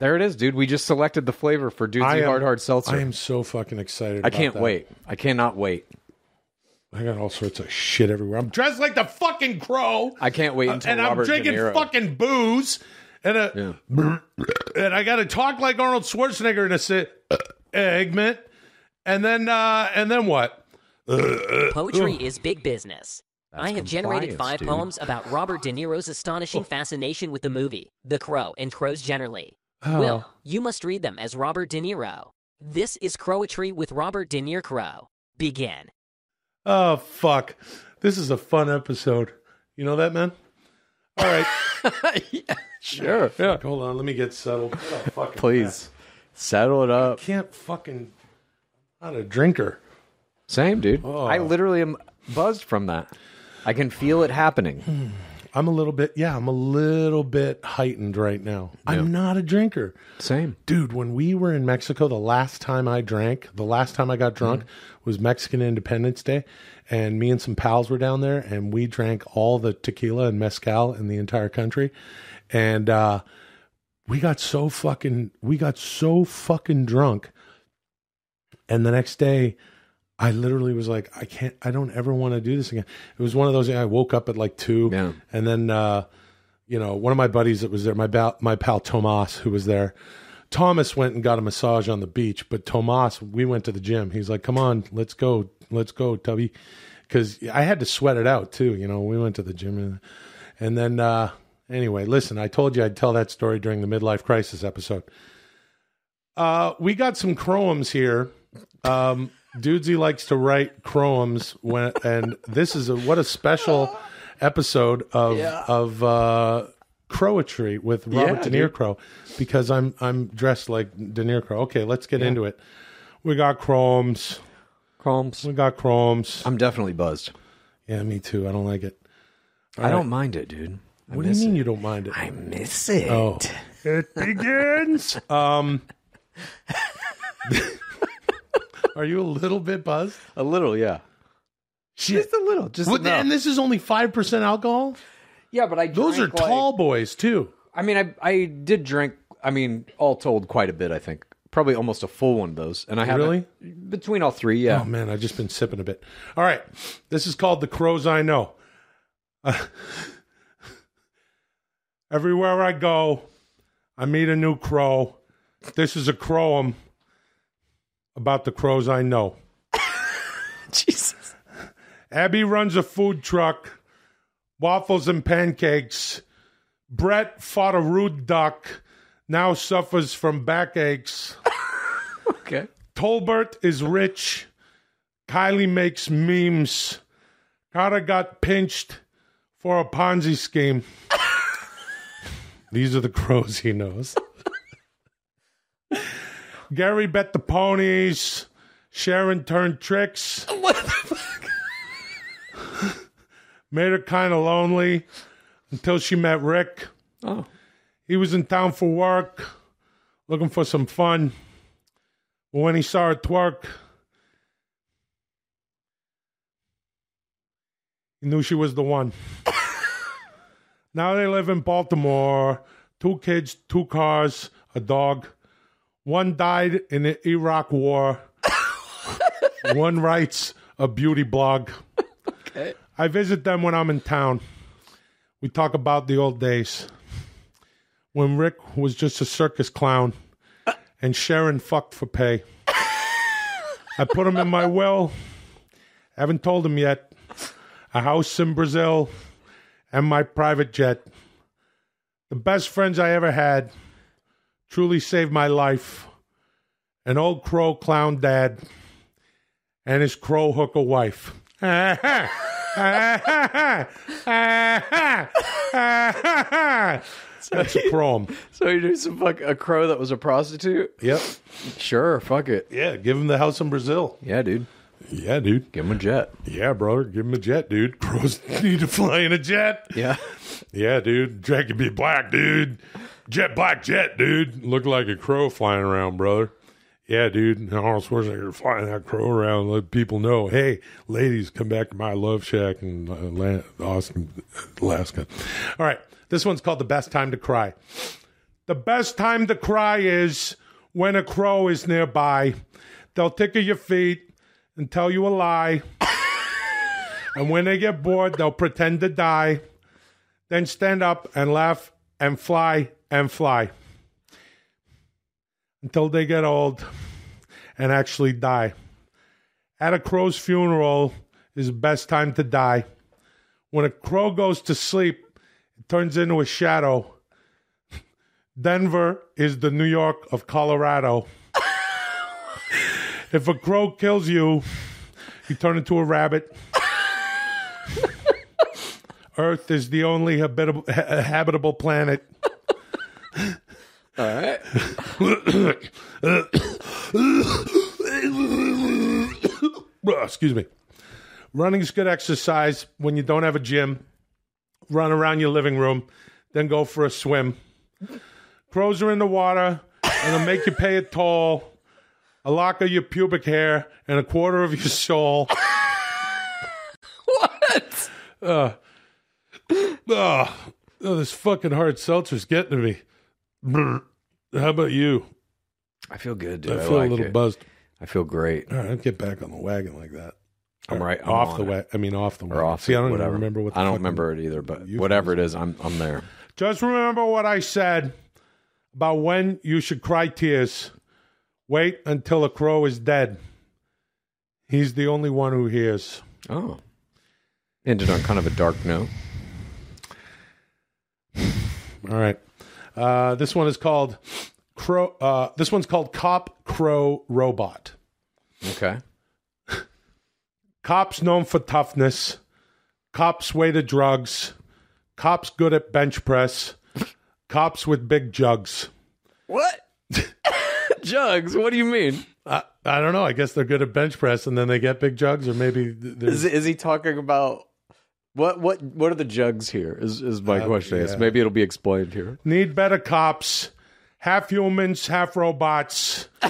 [SPEAKER 3] There it is, dude. We just selected the flavor for
[SPEAKER 2] I
[SPEAKER 3] Dudesy
[SPEAKER 2] am-
[SPEAKER 3] Hard Hard Seltzer.
[SPEAKER 2] I am so fucking excited.
[SPEAKER 3] I
[SPEAKER 2] about
[SPEAKER 3] can't
[SPEAKER 2] that.
[SPEAKER 3] wait. I cannot wait.
[SPEAKER 2] I got all sorts of shit everywhere. I'm dressed like the fucking crow.
[SPEAKER 3] I can't wait until
[SPEAKER 2] and
[SPEAKER 3] Robert
[SPEAKER 2] I'm drinking
[SPEAKER 3] De Niro.
[SPEAKER 2] fucking booze, and a, [CLEARS THROAT] and I got to talk like Arnold Schwarzenegger in a se- segment, and then uh, and then what? [LAUGHS]
[SPEAKER 4] Poetry is big business. I have generated five
[SPEAKER 3] dude.
[SPEAKER 4] poems about Robert De Niro's astonishing [LAUGHS] fascination with the movie, The Crow, and crows generally.
[SPEAKER 2] Oh.
[SPEAKER 4] Will, you must read them as Robert De Niro. This is Crowetry with Robert De NirCrow. Begin.
[SPEAKER 2] Oh fuck! This is a fun episode. You know that, man. All right, [LAUGHS] yeah,
[SPEAKER 3] Sure. Yeah.
[SPEAKER 2] hold on. Let me get settled. Oh, fucking
[SPEAKER 3] Please settle it up.
[SPEAKER 2] can't fucking. I'm Not a drinker.
[SPEAKER 3] Same, dude.
[SPEAKER 2] Oh.
[SPEAKER 3] I literally am buzzed from that. I can feel it happening. Hmm.
[SPEAKER 2] I'm a little bit. Yeah, I'm a little bit heightened right now. I'm not a drinker.
[SPEAKER 3] Same.
[SPEAKER 2] Dude, when we were in Mexico, the last time I drank, the last time I got drunk was Mexican Independence Day. And me and some pals were down there and we drank all the tequila and mezcal in the entire country. And uh, we got so fucking, we got so fucking drunk. And the next day, I literally was like, I can't, I don't ever want to do this again. It was one of those, I woke up at like two.
[SPEAKER 3] Yeah.
[SPEAKER 2] And then, uh, you know, one of my buddies that was there, my ba- my pal Tomas, who was there. Thomas went and got a massage on the beach, but Tomas, we went to the gym. He's like, "Come on, let's go, let's go, Tubby," because I had to sweat it out too. You know, we went to the gym, and, and then uh, anyway, listen, I told you I'd tell that story during the midlife crisis episode. Uh, we got some croams here. Um, Dudesy likes to write croams when, and this is a what a special episode of of uh, Crowetry with Robert
[SPEAKER 3] Yeah,
[SPEAKER 2] De Niro. Crow because I'm I'm dressed like De Niro Crow. Okay, let's get into it. We got chromes.
[SPEAKER 3] Crumbs.
[SPEAKER 2] We got chromes.
[SPEAKER 3] I'm definitely buzzed.
[SPEAKER 2] Yeah, me too. I don't like it.
[SPEAKER 3] I don't mind it, dude. I
[SPEAKER 2] What do you mean
[SPEAKER 3] it.
[SPEAKER 2] you don't mind it?
[SPEAKER 6] I miss it.
[SPEAKER 2] Oh, [LAUGHS] it begins. um, [LAUGHS] [LAUGHS] are you a little bit buzzed?
[SPEAKER 3] A little, yeah.
[SPEAKER 2] Shit.
[SPEAKER 3] Just a little. Just
[SPEAKER 2] Well,
[SPEAKER 3] enough.
[SPEAKER 2] and this is only five percent alcohol.
[SPEAKER 3] yeah, but I
[SPEAKER 2] Those are
[SPEAKER 3] drank, like-
[SPEAKER 2] tall boys too.
[SPEAKER 3] I mean, I I did drink. I mean, all told, quite a bit. I think probably almost a full one of those. And I have
[SPEAKER 2] Really?
[SPEAKER 3] between all three. Yeah.
[SPEAKER 2] Oh man, I've just been sipping a bit. All right, this is called the crows I know. Uh, [LAUGHS] everywhere I go, I meet a new crow. This is a crowum about the crows I know. [LAUGHS]
[SPEAKER 3] Jesus.
[SPEAKER 2] Abby runs a food truck, waffles and pancakes. Brett fought a rude duck, now suffers from backaches. [LAUGHS]
[SPEAKER 3] Okay.
[SPEAKER 2] Tolbert is rich. Kylie makes memes. Carter got pinched for a Ponzi scheme. [LAUGHS] These are the crows he knows. Gary bet the ponies. Sharon turned tricks. [LAUGHS]
[SPEAKER 3] What the fuck? [LAUGHS]
[SPEAKER 2] Made her kind of lonely until she met Rick.
[SPEAKER 3] Oh.
[SPEAKER 2] He was in town for work, looking for some fun. But when he saw her twerk, he knew she was the one. [LAUGHS] now they live in Baltimore. Two kids, two cars, a dog. One died in the Iraq War. [LAUGHS] one writes a beauty blog.
[SPEAKER 3] Okay.
[SPEAKER 2] I visit them when I'm in town. We talk about the old days when Rick was just a circus clown and Sharon fucked for pay. I put him in my will. Haven't told him yet. A house in Brazil and my private jet. The best friends I ever had truly saved my life. An old crow clown dad and his crow hooker wife. [LAUGHS] That's a prom.
[SPEAKER 3] So you do some fuck a crow that was a prostitute?
[SPEAKER 2] Yep.
[SPEAKER 3] Sure, fuck it.
[SPEAKER 2] Yeah, give him the house in Brazil.
[SPEAKER 3] Yeah, dude.
[SPEAKER 2] Yeah, dude.
[SPEAKER 3] Give him a jet.
[SPEAKER 2] Yeah, brother. Give him a jet, dude. [LAUGHS] Crows need to fly in a jet.
[SPEAKER 3] Yeah.
[SPEAKER 2] Yeah, dude. Jet can be black, dude. Jet black jet, dude. Look like a crow flying around, brother. Yeah, dude. Arnold Schwarzenegger flying that crow around. Let people know, hey, ladies, come back to my love shack in uh, Austin, Alaska. All right. This one's called The Best Time to Cry. The best time to cry is when a crow is nearby. They'll tickle your feet and tell you a lie. [COUGHS] and when they get bored, they'll pretend to die. Then stand up and laugh and fly and fly until they get old and actually die. At a crow's funeral is the best time to die. When a crow goes to sleep, it turns into a shadow. Denver is the New York of Colorado. [LAUGHS] if a crow kills you, you turn into a rabbit. [LAUGHS] Earth is the only habitable, ha- habitable planet.
[SPEAKER 3] All right.
[SPEAKER 2] Ugh, [COUGHS] excuse me. Running is good exercise when you don't have a gym. Run around your living room, then go for a swim. Crows are in the water, and they'll make you pay a toll, a lock of your pubic hair, and a quarter of your soul. [LAUGHS]
[SPEAKER 3] what?
[SPEAKER 2] Uh, oh, oh, this fucking hard seltzer's getting to me. How about you?
[SPEAKER 3] I feel good, dude.
[SPEAKER 2] I feel
[SPEAKER 3] like
[SPEAKER 2] a little
[SPEAKER 3] it.
[SPEAKER 2] buzzed.
[SPEAKER 3] I feel great.
[SPEAKER 2] All right, I'll get back on the wagon like that.
[SPEAKER 3] I'm right. I'm
[SPEAKER 2] off the wagon. I mean, off the wagon.
[SPEAKER 3] Or off
[SPEAKER 2] See, I don't
[SPEAKER 3] whatever.
[SPEAKER 2] remember what. The
[SPEAKER 3] I don't remember it either, but whatever it is, I'm I'm there.
[SPEAKER 2] Just remember what I said about when you should cry tears. Wait until a crow is dead. He's the only one who hears.
[SPEAKER 3] Oh. Ended on kind of a dark note.
[SPEAKER 2] All right. Uh, this one is called Crow. Uh, this one's called Cop Crow Robot.
[SPEAKER 3] Okay. [LAUGHS]
[SPEAKER 2] Cops known for toughness. Cops way to drugs. Cops good at bench press. [LAUGHS] Cops with big jugs.
[SPEAKER 3] What? [LAUGHS] Jugs? What do you mean?
[SPEAKER 2] I, I don't know. I guess they're good at bench press, and then they get big jugs, or maybe
[SPEAKER 3] Is is he talking about what what what are the jugs here? Is is my
[SPEAKER 2] Uh,
[SPEAKER 3] question?
[SPEAKER 2] Yeah.
[SPEAKER 3] maybe it'll be explained here.
[SPEAKER 2] need better cops. Half humans, half robots. [LAUGHS]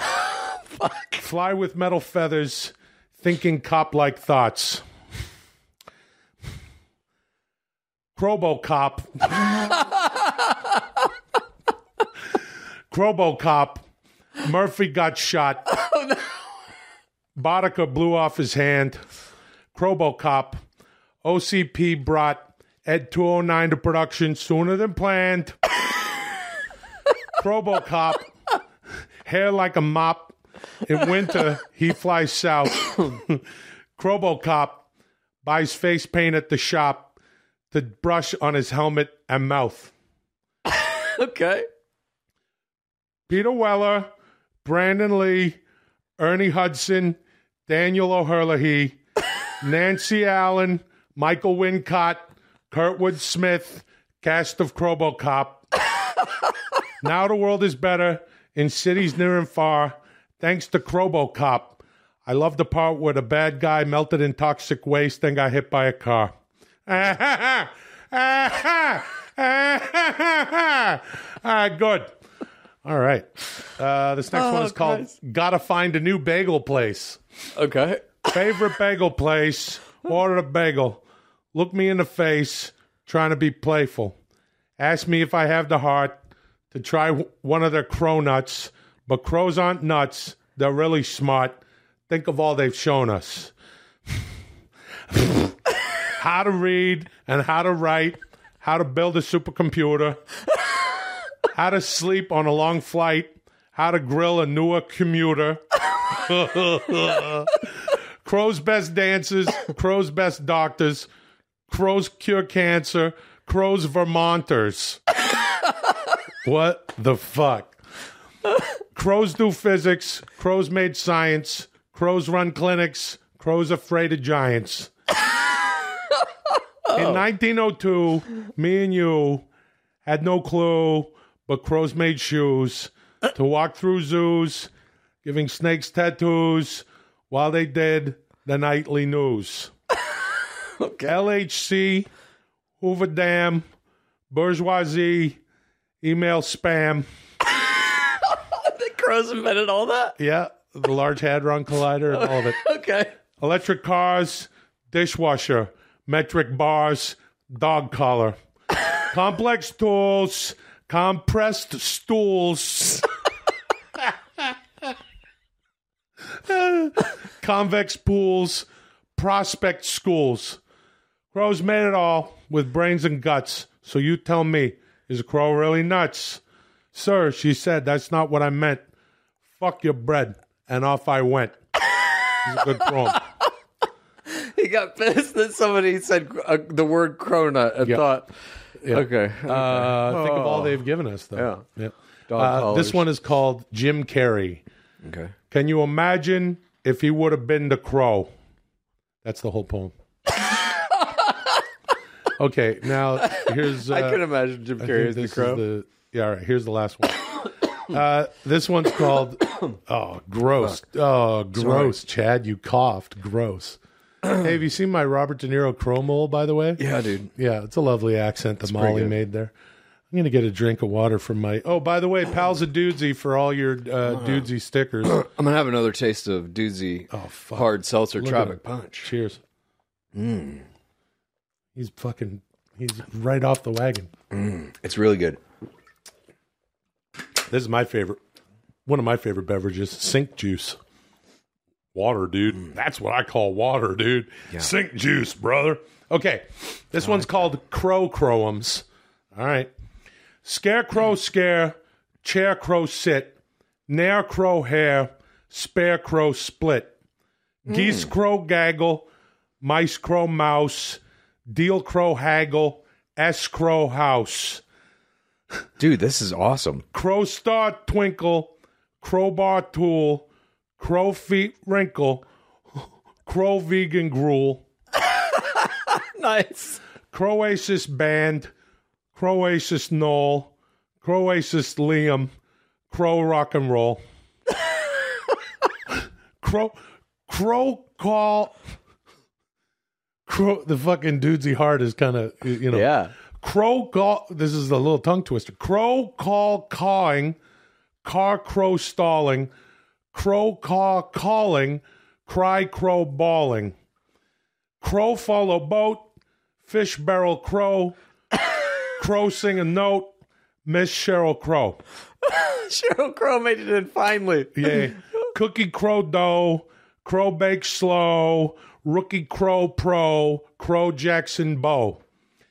[SPEAKER 2] Fuck. Fly with metal feathers, thinking cop-like thoughts. Crowbocop. Crowbocop. Murphy got shot. Oh, no. Boddicker blew off his hand. Crowbocop. OCP brought Ed 209 to production sooner than planned. Crowbocop. Hair like a mop. In winter, he flies south. [COUGHS] Crowbocop buys face paint at the shop to brush on his helmet and mouth. [COUGHS]
[SPEAKER 3] Okay.
[SPEAKER 2] Peter Weller, Brandon Lee, Ernie Hudson, Daniel O'Herlihy, [COUGHS] Nancy Allen, Michael Wincott, Kurtwood Smith, cast of Crowbocop. [LAUGHS] now the world is better in cities near and far, thanks to Crowbocop. I love the part where the bad guy melted in toxic waste, and got hit by a car. [LAUGHS] ah, good. All right. Uh, this next one is called
[SPEAKER 3] Christ.
[SPEAKER 2] Gotta Find a New Bagel Place.
[SPEAKER 3] Okay.
[SPEAKER 2] Favorite bagel place. Order a bagel. look me in the face, trying to be playful. Ask me if I have the heart to try one of their crow nuts, but crows aren't nuts. They're really smart. Think of all they've shown us. how to read and how to write, how to build a supercomputer, how to sleep on a long flight, how to grill a newer commuter. [LAUGHS] Crow's best dancers, [LAUGHS] Crow's best doctors, Crow's cure cancer, Crow's Vermonters. [LAUGHS] what the fuck? Crows do physics, crows made science, crows run clinics, crows afraid of giants. [LAUGHS] In 1902, me and you had no clue, but crows made shoes to walk through zoos, giving snakes tattoos while they did the nightly news. [LAUGHS] LHC, Hoover Dam, bourgeoisie, email spam. [LAUGHS]
[SPEAKER 3] the crows invented all that.
[SPEAKER 2] Yeah, the Large Hadron Collider and all of it. [LAUGHS]
[SPEAKER 3] Okay.
[SPEAKER 2] Electric cars, dishwasher, metric bars, dog collar, complex tools, compressed stools, convex pools, prospect schools. Crows made it all with brains and guts. So you tell me, is a crow really nuts? Sir, she said, that's not what I meant. Fuck your bread. And off I went. He's a good crow. [LAUGHS]
[SPEAKER 3] He got pissed that somebody said uh, the word cronut and
[SPEAKER 2] Yeah.
[SPEAKER 3] thought,
[SPEAKER 2] Yeah.
[SPEAKER 3] okay.
[SPEAKER 2] Uh, think of all they've given us, though.
[SPEAKER 3] Yeah.
[SPEAKER 2] Uh, this one is called Jim Carrey.
[SPEAKER 3] Okay.
[SPEAKER 2] Can you imagine if he would have been the crow? That's the whole poem. [LAUGHS] okay, now here's. Uh,
[SPEAKER 3] I can imagine Jim Carrey as the crow.
[SPEAKER 2] the- yeah, all right. Here's the last one. [COUGHS] Uh, this one's called. [COUGHS] Oh, gross! Oh, gross! Chad, you coughed. Gross. [COUGHS] hey, have you seen my Robert De Niro crow mole? By the way,
[SPEAKER 3] Yeah, dude.
[SPEAKER 2] yeah, it's a lovely accent that
[SPEAKER 3] pretty
[SPEAKER 2] Molly made there. I'm gonna get a drink of water from my. Oh, by the way, pals a dudesy for all your uh, dudesy stickers. [CLEARS THROAT]
[SPEAKER 3] I'm gonna have another taste of Dudesy
[SPEAKER 2] Oh, fuck.
[SPEAKER 3] hard seltzer
[SPEAKER 2] Look at
[SPEAKER 3] Tropic. Punch.
[SPEAKER 2] Cheers. Mmm. He's fucking. He's right off the wagon.
[SPEAKER 3] It's really good.
[SPEAKER 2] This is my favorite. One of my favorite beverages, sink juice. Water, dude. That's what I call water, dude. Sink juice, brother. Okay. This one's called Crow Crowums. All right. Scarecrow scare, chair crow sit, nair crow hair, spare crow split, geese hmm. crow gaggle, mice crow mouse, deal crow haggle, s crow house.
[SPEAKER 3] Dude, this is awesome.
[SPEAKER 2] Crow star twinkle, crowbar tool, crow feet wrinkle, crow vegan gruel, [LAUGHS]
[SPEAKER 3] Nice.
[SPEAKER 2] Croasis band, Croasis Noel, Croasis Liam, Crow rock and roll, Crow, Crow call, Crow. The fucking dudesy heart is kind of you know.
[SPEAKER 3] Yeah.
[SPEAKER 2] Crow call. This is a little tongue twister. Crow call cawing, car crow stalling, crow caw calling, cry crow bawling, crow follow boat, fish barrel crow, crow sing a note, Miss Sheryl Crow. [LAUGHS]
[SPEAKER 3] Sheryl Crow made it in finally.
[SPEAKER 2] Yeah. Cookie crow dough, crow bake slow, rookie crow pro, crow Jackson bow.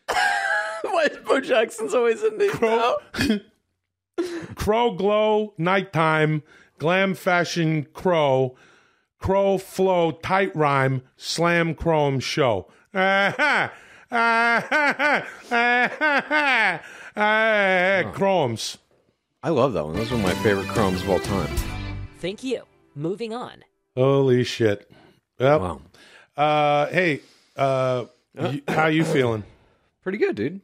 [SPEAKER 2] [LAUGHS]
[SPEAKER 3] Why is Bo Jackson's always in these
[SPEAKER 2] Crow, [LAUGHS] crow glow, nighttime, glam fashion crow, crow flow, tight rhyme, slam chrome show. Ah-ha, [LAUGHS] ah-ha, ah-ha, ah, chromes.
[SPEAKER 3] I love that one. That's one of my favorite chromes of all time.
[SPEAKER 4] Thank you. Moving on.
[SPEAKER 2] Holy shit. Yep.
[SPEAKER 3] Wow.
[SPEAKER 2] Uh, hey, uh, y- how you feeling?
[SPEAKER 3] Pretty good, dude.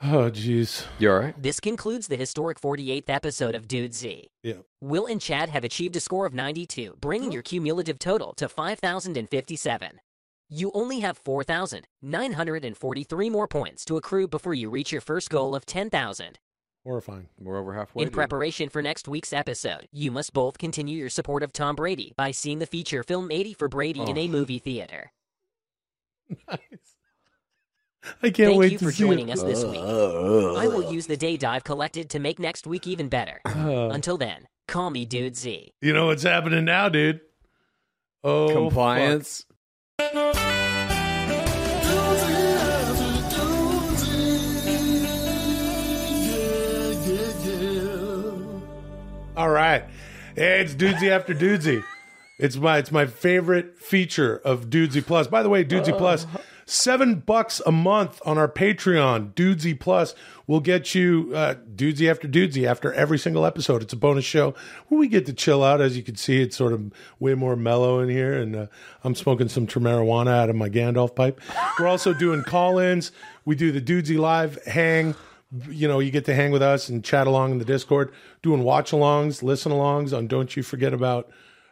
[SPEAKER 2] Oh, jeez.
[SPEAKER 3] You all right?
[SPEAKER 4] This concludes the historic 48th episode of Dudesy.
[SPEAKER 2] Yeah.
[SPEAKER 4] Will and Chad have achieved a score of 92, bringing your cumulative total to 5,057. You only have 4,943 more points to accrue before you reach your first goal of 10,000.
[SPEAKER 2] Horrifying.
[SPEAKER 3] We're over halfway.
[SPEAKER 4] In
[SPEAKER 3] dude.
[SPEAKER 4] preparation for next week's episode, you must both continue your support of Tom Brady by seeing the feature film 80 for Brady in oh. a movie theater.
[SPEAKER 2] Nice. I can't
[SPEAKER 4] Thank
[SPEAKER 2] wait
[SPEAKER 4] you
[SPEAKER 2] to
[SPEAKER 4] for joining
[SPEAKER 2] it.
[SPEAKER 4] us this week. I will use the day I've collected to make next week even better. [SIGHS] Until then, call me Dudesy.
[SPEAKER 2] You know what's happening now, dude? Oh,
[SPEAKER 3] Compliance.
[SPEAKER 2] fuck. All right. Hey, it's Dudesy after Dudesy. It's my it's my favorite feature of Dudesy Plus. By the way, Dudesy Plus, seven bucks a month on our Patreon. Dudesy Plus will get you uh, Dudesy after Dudesy after every single episode. It's a bonus show where we get to chill out. As you can see, it's sort of way more mellow in here, and uh, I'm smoking some marijuana out of my Gandalf pipe. We're also doing call-ins. We do the Dudesy Live hang you know, you get to hang with us and chat along in the Discord, doing watch alongs, listen alongs on Don't You Forget About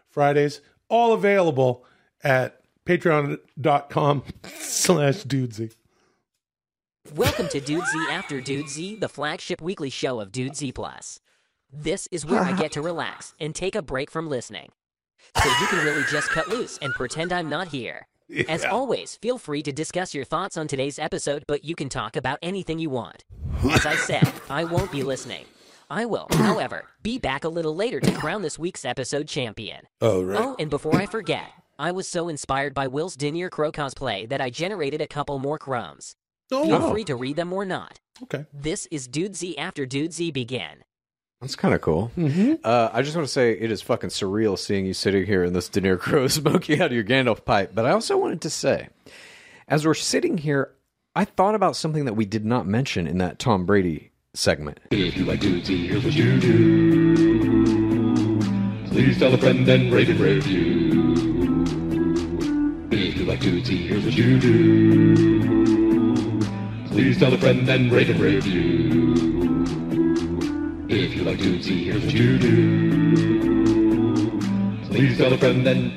[SPEAKER 2] Fridays. All available at patreon.com [LAUGHS] slash dudesy.
[SPEAKER 4] Welcome to Dudesy After Dudesy, the flagship weekly show of Dudesy Plus. This is where I get to relax and take a break from listening. So you can really just cut loose and pretend I'm not here. [LAUGHS] As always, feel free to discuss your thoughts on today's episode, but you can talk about anything you want. [LAUGHS] As I said, I won't be listening. I will, [CLEARS THROAT] however, be back a little later to crown this week's episode champion.
[SPEAKER 2] Oh, right.
[SPEAKER 4] Oh, and before I forget, I was so inspired by Will's De NirCrow cosplay that I generated a couple more chromes. Oh, feel
[SPEAKER 2] Oh,
[SPEAKER 4] free to read them or not.
[SPEAKER 2] okay.
[SPEAKER 4] This is Dudesy after Dudesy begin.
[SPEAKER 3] That's kind of cool. Uh, I just want to say it is fucking surreal seeing you sitting here in this De Niro Crow [LAUGHS] smoking out of your Gandalf pipe. But I also wanted to say, as we're sitting here, I thought about something that we did not mention in that Tom Brady segment.
[SPEAKER 8] If you like Dudesy, here's what you do. Please tell a friend and rate and review. If you like Dudesy, here's what you do. Please tell a friend and rate and review. If you like Dudesy, here's what you do. Please tell a friend and